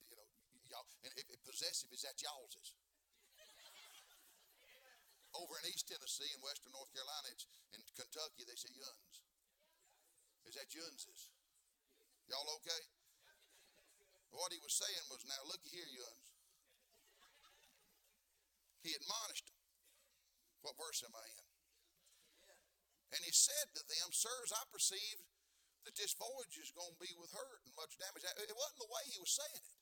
you know, y'all, and if, if possessive, is that y'all's? Over in East Tennessee and Western North Carolina, it's in Kentucky, they say yuns. Is that yuns's? Y'all okay? What he was saying was, now look here, yuns. He admonished them. What verse am I in? And he said to them, Sirs, I perceived that this voyage is going to be with hurt and much damage. It wasn't the way he was saying it.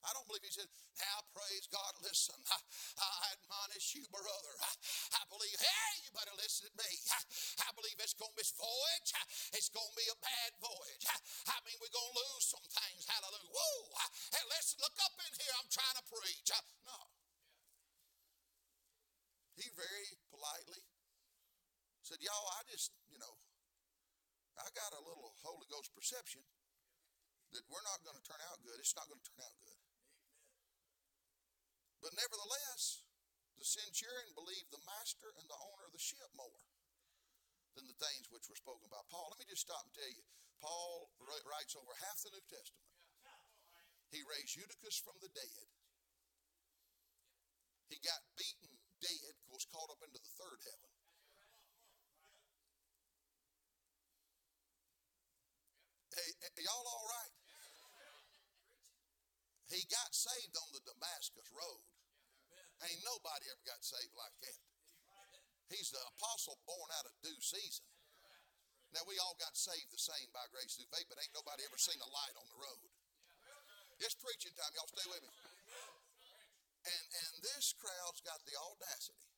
I don't believe he said, Now praise God, listen, I, I admonish you, brother. I, I, believe, hey, you better listen to me. I, I believe it's going to be this voyage. It's going to be a bad voyage. I, mean, we're going to lose some things. Hallelujah. Whoa. Hey, listen, look up in here. I'm trying to preach. No. He very politely said, Y'all, I just, you know, I got a little Holy Ghost perception that we're not going to turn out good. It's not going to turn out good. But nevertheless, the centurion believed the master and the owner of the ship more than the things which were spoken by Paul. Let me just stop and tell you Paul writes over half the New Testament. He raised Eutychus from the dead. He got beaten dead, was caught up into the third heaven. Hey, y'all all right? He got saved on the Damascus Road. Ain't nobody ever got saved like that. He's the apostle born out of due season. Now, we all got saved the same by grace through faith, but ain't nobody ever seen a light on the road. It's preaching time. Y'all stay with me. And, and this crowd's got the audacity.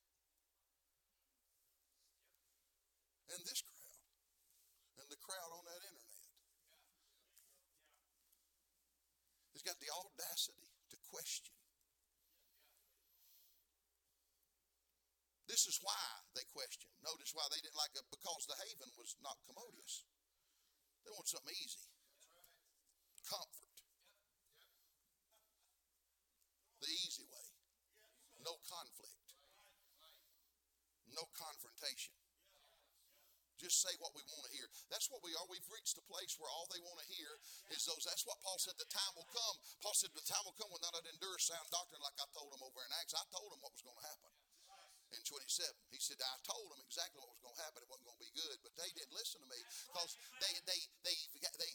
And this crowd. And the crowd on that internet He's got the audacity to question. This is why they question. Notice why they didn't like it because the haven was not commodious. They want something easy, comfort, the easy way, no conflict, no confrontation just say what we want to hear. That's what we are. We've reached a place where all they want to hear is those. That's what Paul said the time will come. Paul said the time will come when they'll not endure sound doctrine like I told them over in Acts. I told them what was going to happen in 27. He said, I told them exactly what was going to happen. It wasn't going to be good, but they didn't listen to me because they, they, they, they,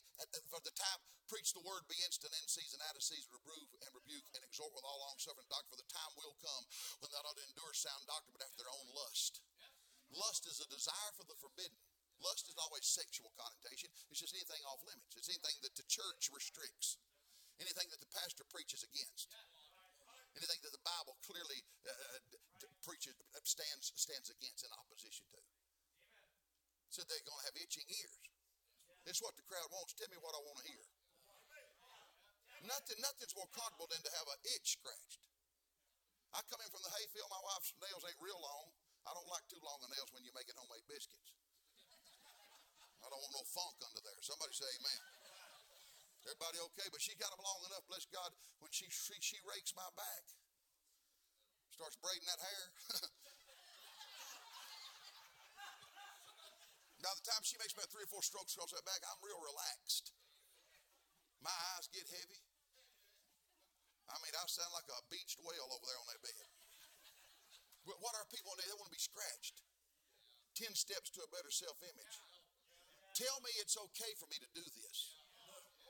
for the time, preach the word, be instant in season, out of season, reprove and rebuke and exhort with all long suffering doctrine. For the time will come when they'll not endure sound doctrine, but after their own lust. Lust is a desire for the forbidden. Lust is always sexual connotation. It's just anything off limits. It's anything that the church restricts, anything that the pastor preaches against, anything that the Bible clearly uh, uh preaches, stands stands against in opposition to. Said they're going to have itching ears. It's what the crowd wants. Tell me what I want to hear. Nothing, nothing's more comfortable than to have an itch scratched. I come in from the hayfield. My wife's nails ain't real long. I don't like too long nails when you're making homemade biscuits. I don't want no funk under there. Somebody say amen. Everybody okay? But she got them long enough, bless God, when she, she, she rakes my back, starts braiding that hair. *laughs* By the time she makes about three or four strokes across that back, I'm real relaxed. My eyes get heavy. I mean, I sound like a beached whale over there on that bed. But What are people They want to be scratched. Ten steps to a better self image. Tell me it's okay for me to do this.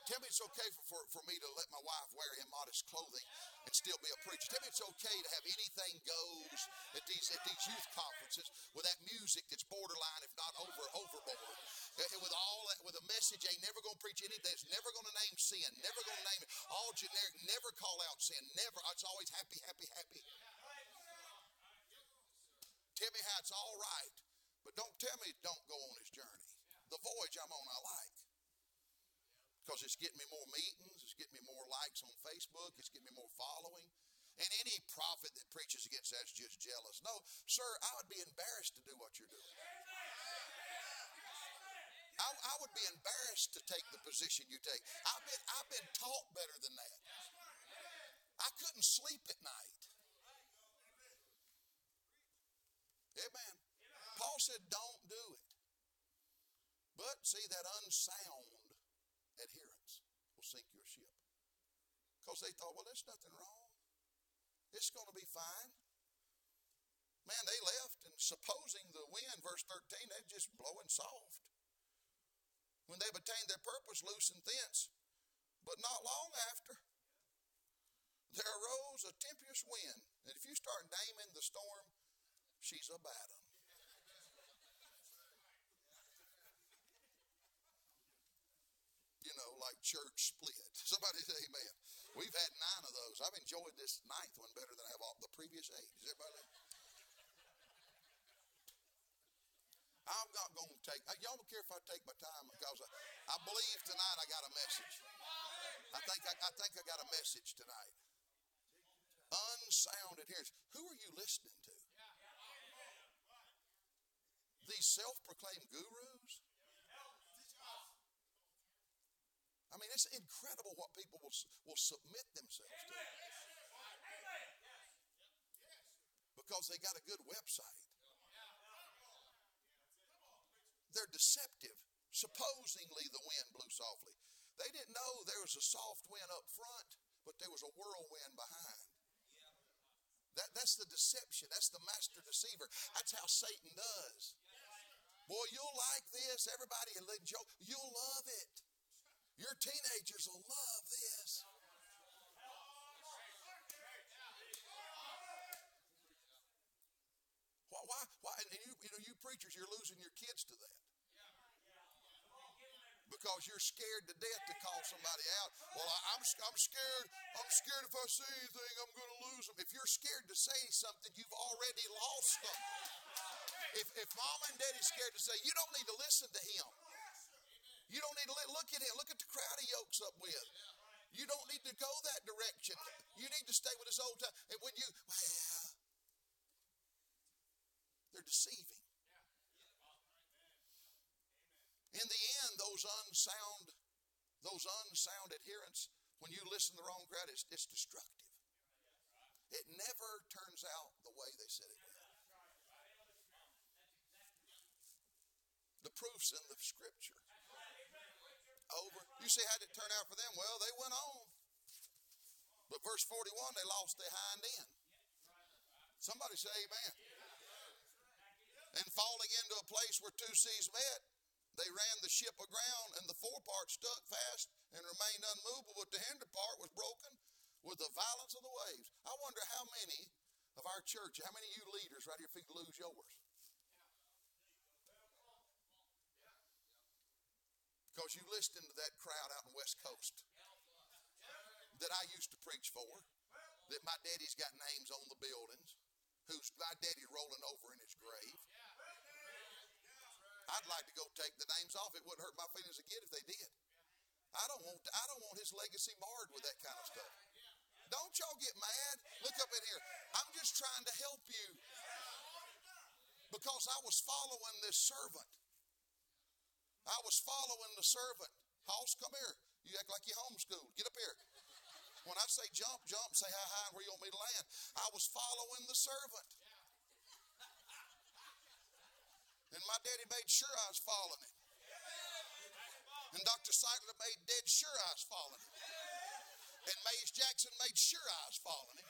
Tell me it's okay for, for, for me to let my wife wear immodest clothing and still be a preacher. Tell me it's okay to have anything goes at these at these youth conferences with that music that's borderline, if not over overboard. And with all that, with a message, ain't never gonna preach anything. It's never gonna name sin. Never gonna name it. All generic. Never call out sin. Never. It's always happy, happy, happy. Tell me how it's all right, but don't tell me don't go on this journey. The voyage I'm on, I like because it's getting me more meetings, it's getting me more likes on Facebook, it's getting me more following. And any prophet that preaches against that's just jealous. No, sir, I would be embarrassed to do what you're doing. I, I would be embarrassed to take the position you take. I've been, I've been taught better than that. I couldn't sleep at night. Amen. Paul said, don't do it. But see, that unsound adherence will sink your ship. Because they thought, well, there's nothing wrong. It's going to be fine. Man, they left, and supposing the wind, verse 13, they're just blowing soft. When they've attained their purpose, loose and thence. But not long after, there arose a tempestuous wind. And if you start naming the storm, she's a bad one. like church split. *laughs* Somebody say amen. We've had nine of those. I've enjoyed this ninth one better than I have all the previous eight. Is everybody? I'm not going to take, uh, y'all don't care if I take my time because I, I believe tonight I got a message. I think I, I think I got a message tonight. Unsound adherence. Who are you listening to? These self proclaimed gurus? I mean, it's incredible what people will, will submit themselves to. Because they got a good website. They're deceptive. Supposedly the wind blew softly. They didn't know there was a soft wind up front, but there was a whirlwind behind. That, that's the deception. That's the master deceiver. That's how Satan does. Boy, you'll like this. Everybody, you'll love it. Your teenagers will love this. Why, why, why? And you, you know, you preachers, you're losing your kids to that. Because you're scared to death to call somebody out. Well, I'm, I'm scared. I'm scared if I say anything, I'm going to lose them. If you're scared to say something, you've already lost them. If, if mom and daddy's scared to say, you don't need to listen to him. You don't need to look at him. Look at the crowd he yokes up with. You don't need to go that direction. You need to stay with his old time. And when you, well, they're deceiving. In the end, those unsound, those unsound adherents, when you listen to the wrong crowd, it's, it's destructive. It never turns out the way they said it. The proof's in the scripture over. You see how did it turn out for them? Well, they went on. But verse 41, they lost their hind end. Somebody say amen. And falling into a place where two seas met, they ran the ship aground, and the forepart stuck fast and remained unmovable, but the hinder part was broken with the violence of the waves. I wonder how many of our church, how many of you leaders right here, if you lose yours? Because you listened to that crowd out in West Coast that I used to preach for, that my daddy's got names on the buildings, who's my daddy rolling over in his grave. I'd like to go take the names off. It wouldn't hurt my feelings again if they did. I don't want I don't want his legacy marred with that kind of stuff. Don't y'all get mad? Look up in here. I'm just trying to help you. Because I was following this servant. I was following the servant. Hoss, come here. You act like you homeschooled. Get up here. When I say jump, jump, say high and where you want me to land. I was following the servant. And my daddy made sure I was following him. And Dr. Sightler made dead sure I was following him. And Mays Jackson made sure I was following him.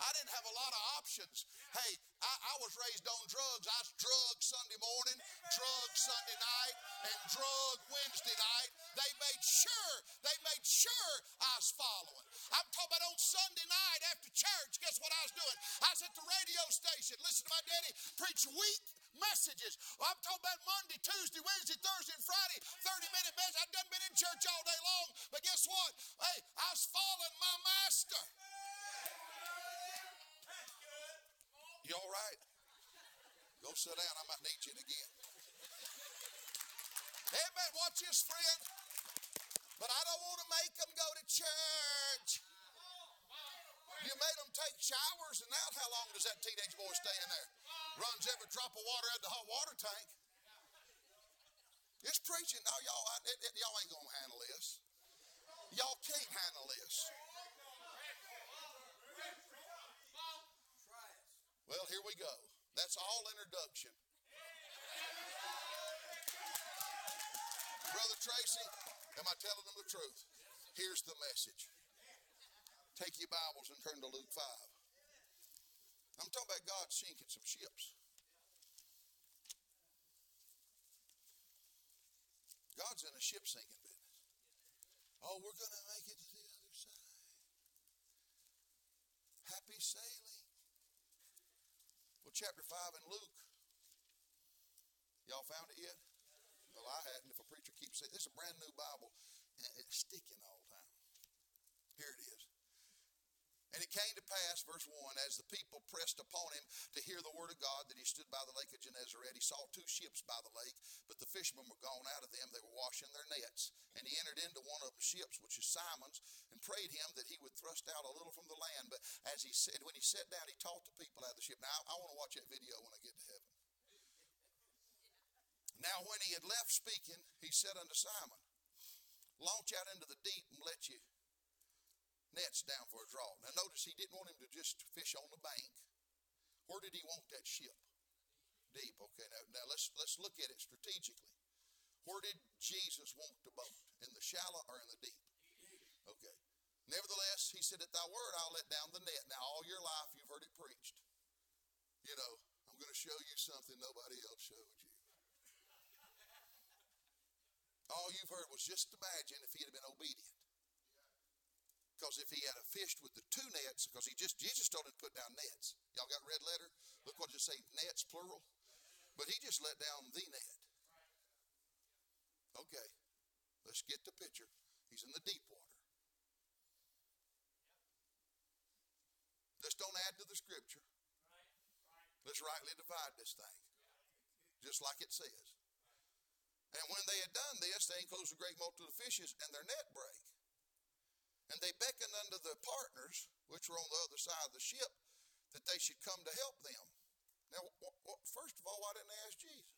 I didn't have a lot of options. Hey, I, I was raised on drugs. I was drugged Sunday morning, drugged Sunday night, and drugged Wednesday night. They made sure, they made sure I was following. I'm talking about on Sunday night after church. Guess what I was doing? I was at the radio station. Listen to my daddy preach week messages. I'm talking about Monday, Tuesday, Wednesday, Thursday, and Friday. 30 minute message. I've done been in church all day long. But guess what? Hey, I was following my master. You all right? Go sit down. I might need you again. Amen. Watch this, friend. But I don't want to make them go to church. You made them take showers, and now how long does that teenage boy stay in there? Runs every drop of water out the hot water tank. It's preaching. No, y'all, it, it, y'all ain't gonna handle this. Y'all can't handle this. Well, here we go. That's all introduction. Brother Tracy, am I telling them the truth? Here's the message. Take your Bibles and turn to Luke 5. I'm talking about God sinking some ships. God's in a ship sinking business. Oh, we're going to make it to the other side. Happy sailing. Chapter 5 in Luke. Y'all found it yet? Well, I hadn't. If a preacher keeps saying, this is a brand new Bible, it's sticking all the time. Here it is. And it came to pass, verse 1, as the people pressed upon him to hear the word of God, that he stood by the lake of Gennesaret. He saw two ships by the lake, but the fishermen were gone out of them. They were washing their nets. And he entered into one of the ships, which is Simon's, and prayed him that he would thrust out a little from the land. But as he said, when he sat down, he taught the people out of the ship. Now, I, I want to watch that video when I get to heaven. Now, when he had left speaking, he said unto Simon, Launch out into the deep and let you nets down for a draw. Now notice he didn't want him to just fish on the bank. Where did he want that ship? Deep. Okay, now, now let's let's look at it strategically. Where did Jesus want the boat? In the shallow or in the deep? Okay. Nevertheless, he said, At thy word I'll let down the net. Now all your life you've heard it preached. You know, I'm going to show you something nobody else showed you. All you've heard was just imagine if he had been obedient. Because if he had a fished with the two nets, because he just Jesus told him to put down nets. Y'all got red letter? Look what it say, nets plural. But he just let down the net. Okay, let's get the picture. He's in the deep water. Let's don't add to the scripture. Let's rightly divide this thing, just like it says. And when they had done this, they enclosed a great multitude of fishes, and their net break. And they beckoned unto the partners, which were on the other side of the ship, that they should come to help them. Now, first of all, why didn't they ask Jesus?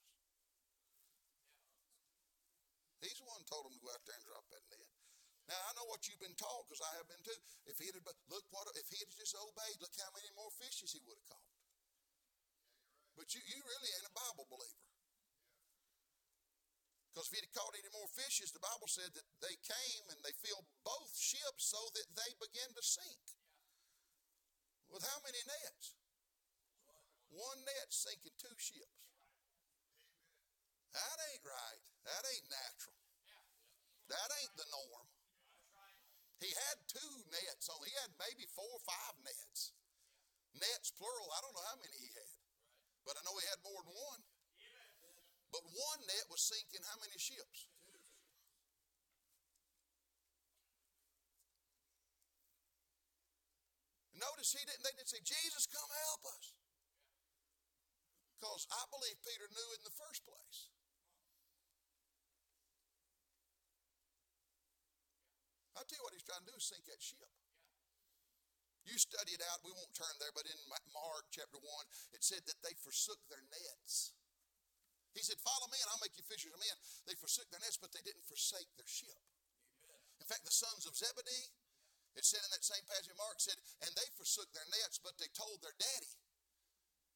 He's the one told them to go out there and drop that net. Now I know what you've been taught because I have been too. If he had look what if he had just obeyed, look how many more fishes he would have caught. But you, you really ain't a Bible believer. Because if he'd caught any more fishes, the Bible said that they came and they filled both ships so that they began to sink. With how many nets? One net sinking two ships. That ain't right. That ain't natural. That ain't the norm. He had two nets on. He had maybe four or five nets. Nets plural. I don't know how many he had. But I know he had more than one. But one net was sinking how many ships? Notice he didn't, they didn't say, Jesus, come help us. Because I believe Peter knew in the first place. I'll tell you what he's trying to do is sink that ship. You study it out. We won't turn there, but in Mark chapter 1, it said that they forsook their nets. He said, Follow me and I'll make you fishers of men. They forsook their nets, but they didn't forsake their ship. In fact, the sons of Zebedee, it said in that same passage, Mark said, and they forsook their nets, but they told their daddy,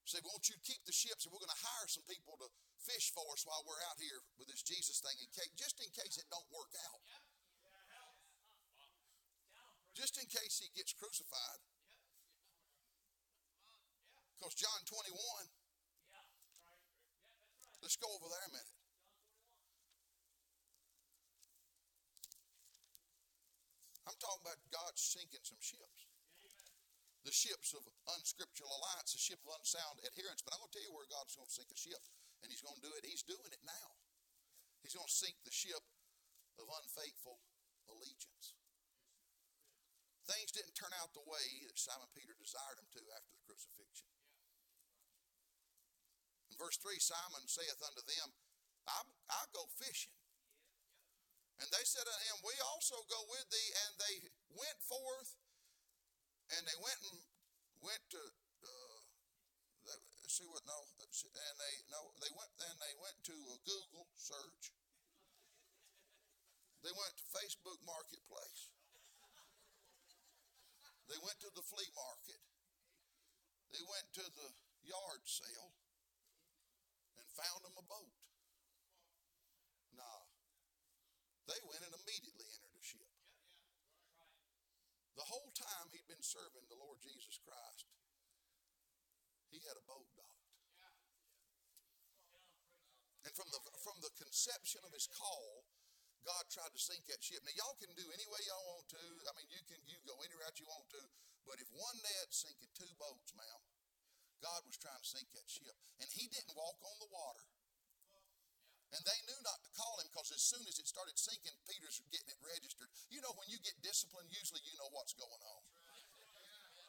said, Won't you keep the ships and we're going to hire some people to fish for us while we're out here with this Jesus thing, in case, just in case it don't work out. Just in case he gets crucified. Because John 21, let's go over there a minute. I'm talking about God sinking some ships. The ships of unscriptural alliance, the ship of unsound adherence. But I'm going to tell you where God's going to sink a ship. And He's going to do it. He's doing it now. He's going to sink the ship of unfaithful allegiance. Things didn't turn out the way that Simon Peter desired them to after the crucifixion. Verse 3, Simon saith unto them, I'll, I'll go fishing. And they said unto him, We also go with thee. And they went forth, and they went and went to uh, see what no, and they no, they went and they went to a Google search. They went to Facebook Marketplace. They went to the flea market. They went to the yard sale found them a boat. Nah. They went and immediately entered a ship. The whole time he'd been serving the Lord Jesus Christ, he had a boat docked. And from the from the conception of his call, God tried to sink that ship. Now y'all can do any way y'all want to. I mean, you can you go any route you want to. But if one net sinking two boats, ma'am, God was trying to sink that ship, and He didn't walk on the water. And they knew not to call him because as soon as it started sinking, Peter's getting it registered. You know, when you get disciplined, usually you know what's going on.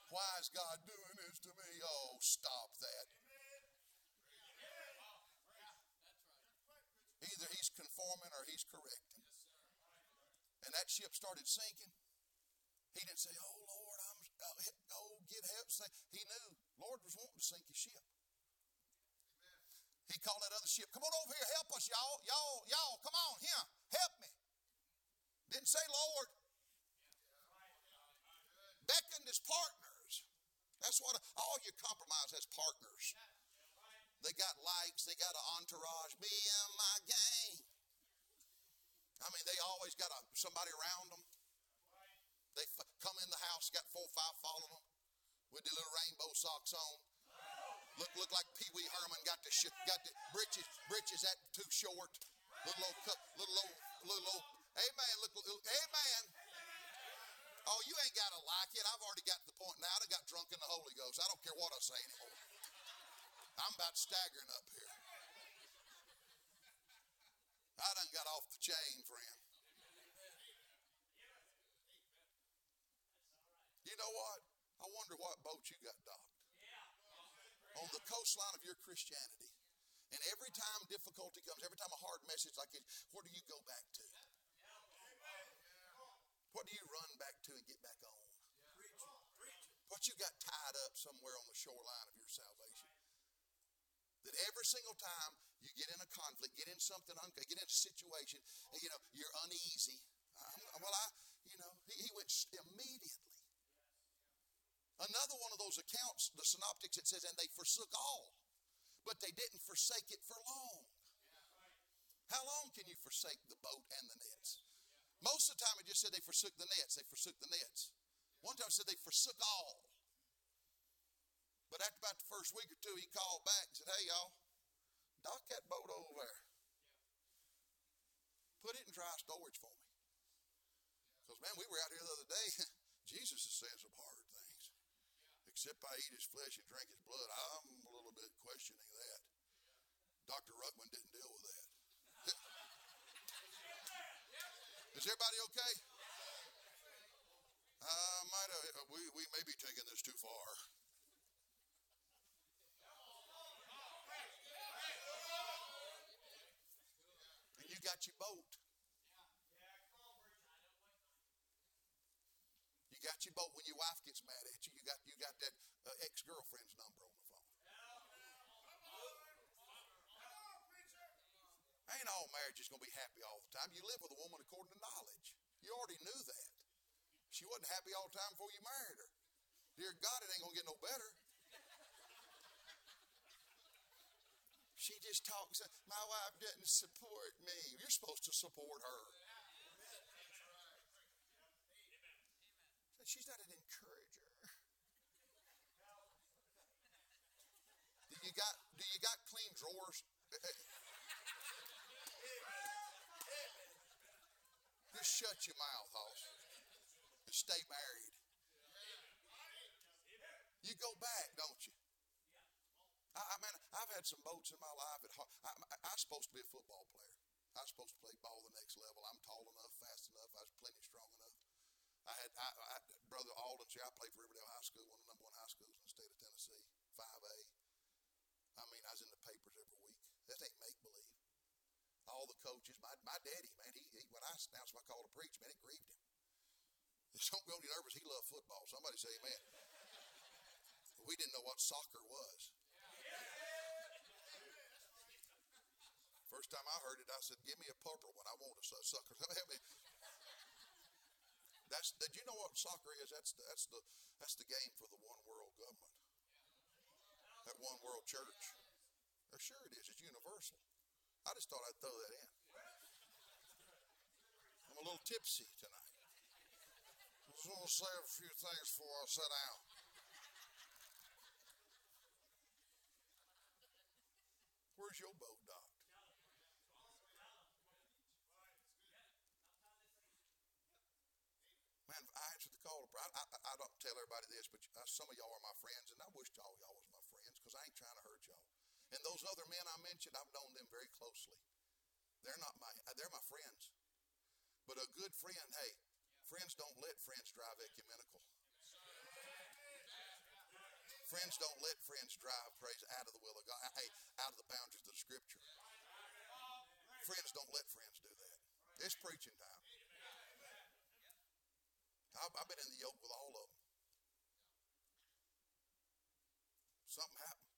Why is God doing this to me? Oh, stop that. Either he's conforming or he's correcting. And that ship started sinking. He didn't say, "Oh Lord, I'm uh, oh get help." He knew Lord was wanting to sink his ship. He called that other ship, "Come on over here, help us, y'all, y'all, y'all, come on here, help me." Didn't say Lord. Beckoned his partners. That's what all your compromise has partners. They got likes, they got an entourage. Me and my gang. I mean, they always got a, somebody around them. They f- come in the house, got four or five following them with their little rainbow socks on. Look, look like Pee Wee Herman got the sh- got the britches britches that too short. Little old cup, little old, little old. Amen. Look, little, amen. Oh, you ain't got to like it. I've already got the point now. I got drunk in the Holy Ghost. I don't care what I say anymore. I'm about staggering up here. I done got off the chain, friend. You know what? I wonder what boat you got docked. On the coastline of your Christianity. And every time difficulty comes, every time a hard message like this, where do you go back to? What do you run back to and get back on? What you got tied up somewhere on the shoreline of your salvation? That every single time you get in a conflict, get in something, get in a situation, you know, you're uneasy. well, I, you know, he, he went immediately. Another one of those accounts, the synoptics, it says, and they forsook all, but they didn't forsake it for long. How long can you forsake the boat and the nets? Most of the time, it just said they forsook the nets. They forsook the nets. One time, it said they forsook all. But after about the first week or two, he called back and said, Hey, y'all, dock that boat over there. Put it in dry storage for me. Because, man, we were out here the other day. *laughs* Jesus is saying some hard. Except I eat his flesh and drink his blood. I'm a little bit questioning that. Dr. Ruckman didn't deal with that. *laughs* Is everybody okay? Uh, might have, we, we may be taking this too far. And you got your boat. You got your boat when your wife gets mad at you. You got you got that uh, ex girlfriend's number on the phone. Ain't all marriage is going to be happy all the time. You live with a woman according to knowledge. You already knew that. She wasn't happy all the time before you married her. Dear God, it ain't gonna get no better. She just talks. My wife doesn't support me. You're supposed to support her. She's not an encourager. Do you got do you got clean drawers? Just shut your mouth, Hoss. And stay married. You go back, don't you? I, I mean, I've had some boats in my life. At, I, I, I'm supposed to be a football player. I'm supposed to play ball the next level. I'm tall enough, fast enough. I was plenty strong enough. I had I, I, brother Alden. See, I played for Riverdale High School, one of the number one high schools in the state of Tennessee, five A. I mean, I was in the papers every week. That ain't make believe. All the coaches, my, my daddy, man, he, he when I announced my call to preach, man, it grieved him. *laughs* Just don't go any nervous. He loved football. Somebody say, man. *laughs* We didn't know what soccer was. First time I heard it, I said, "Give me a purple one. I want a sucker." *laughs* that's. Did you know what soccer is? That's the, that's the that's the game for the one world government. That one world church. Or sure it is. It's universal. I just thought I'd throw that in. I'm a little tipsy tonight. I just want to say a few things before I sit down. Where's your boat docked? Man, The. I, I, I don't tell everybody this, but uh, some of y'all are my friends, and I wish all y'all was my friends because I ain't trying to hurt y'all. And those other men I mentioned, I've known them very closely. They're not my, uh, they're my friends. But a good friend, hey, friends don't let friends drive ecumenical. Friends don't let friends drive, praise, out of the will of God, hey, out of the boundaries of the Scripture. Friends don't let friends do that. It's preaching time. I've, I've been in the yoke with all of them. Something happened.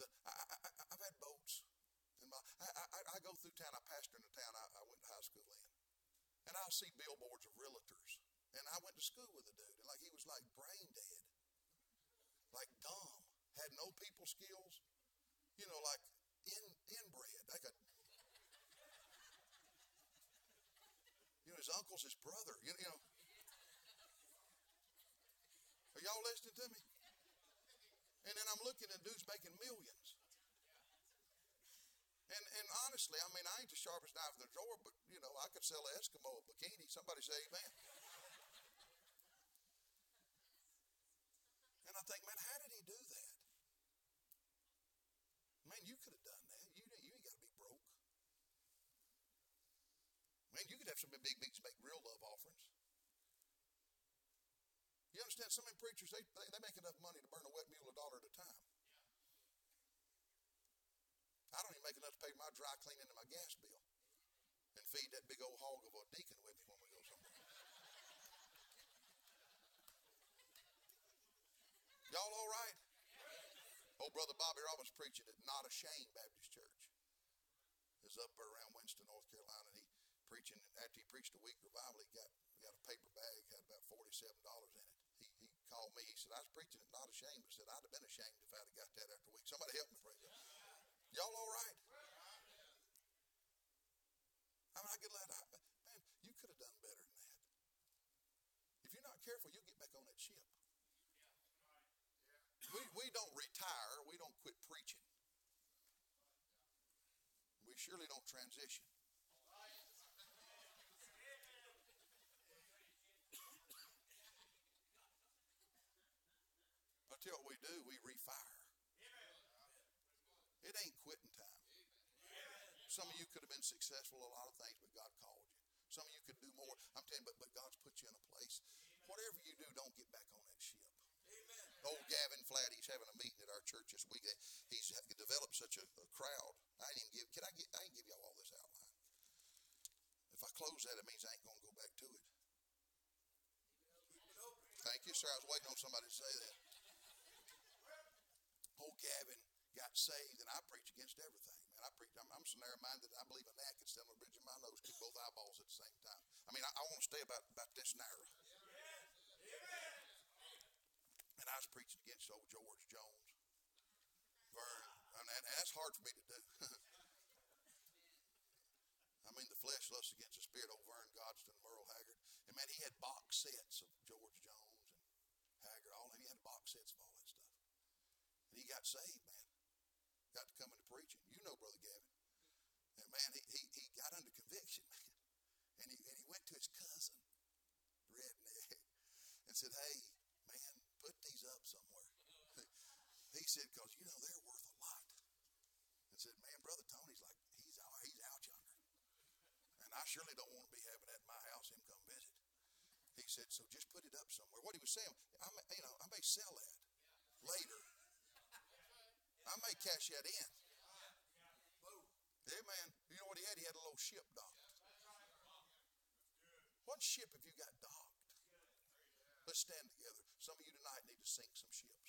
The, I, I've had boats. In my, I, I, I go through town. I pastor in the town I, I went to high school in. And I'll see billboards of realtors. And I went to school with a dude. And like he was like brain dead. Like dumb. Had no people skills. You know, like in, inbred. Like a You know, his uncle's his brother. You, know. Are y'all listening to me? And then I'm looking at dudes making millions. And and honestly, I mean, I ain't the sharpest knife in the drawer, but you know, I could sell an Eskimo a bikini. Somebody say amen. And I think, man, how did he do that? Man, you could have done that. You, you ain't got to be broke. Man, you could have some big meetings make real love offerings. You understand? Some preachers, they, they, they make enough money to burn a wet mule a dollar at a time. I don't even make enough to pay my dry cleaning and my gas bill and feed that big old hog of a deacon with me when we go somewhere. Y'all all right? Old brother Bobby Robbins preaching at Not Ashamed Baptist Church. Is up around Winston, North Carolina, and he preaching after he preached a week revival, he got got a paper bag, had about forty seven dollars in it. He, he called me, he said, I was preaching at Not Ashamed. He said, I'd have been ashamed if I'd have got that after a week. Somebody help me, praise. Y'all all right? I mean, I get that. Man, you could have done better than that. If you're not careful, you'll get back on that ship. We, we don't retire. We don't quit preaching. We surely don't transition. Tell you what we do, we refire. It ain't quitting time. Some of you could have been successful a lot of things, but God called you. Some of you could do more. I'm telling you, but, but God's put you in a place. Whatever you do, don't get back on that ship. Old Gavin Flatt, he's having a meeting at our church this week. He's developed such a, a crowd. I didn't give. Can I get? I didn't give y'all all this outline. If I close that, it means I ain't to go back to it. Thank you, sir. I was waiting on somebody to say that. Old Gavin got saved, and I preach against everything. Man, I preach. I'm, I'm so narrow-minded. I believe a gnat could stand on the bridge of my nose, kick both eyeballs at the same time. I mean, I, I want to stay about, about this narrow. And I was preaching against old George Jones. Vern, and, and that's hard for me to do. *laughs* I mean, the flesh lusts against the spirit. Old Vern Gosdin, Merle Haggard, and man, he had box sets of George Jones and Haggard. All he had box sets of all. He got saved, man. Got to come into preaching. You know, brother Gavin. And man, he, he, he got under conviction, *laughs* man. And he, and he went to his cousin, redneck, and said, Hey, man, put these up somewhere. *laughs* he said, Because, you know, they're worth a lot. And said, Man, Brother Tony's like, he's out, he's out yonder. And I surely don't want to be having that at my house, him come visit. He said, So just put it up somewhere. What he was saying, I may, you know, I may sell that later. I may cash that in. Hey, man, you know what he had? He had a little ship docked. What ship have you got docked? Let's stand together. Some of you tonight need to sink some ships.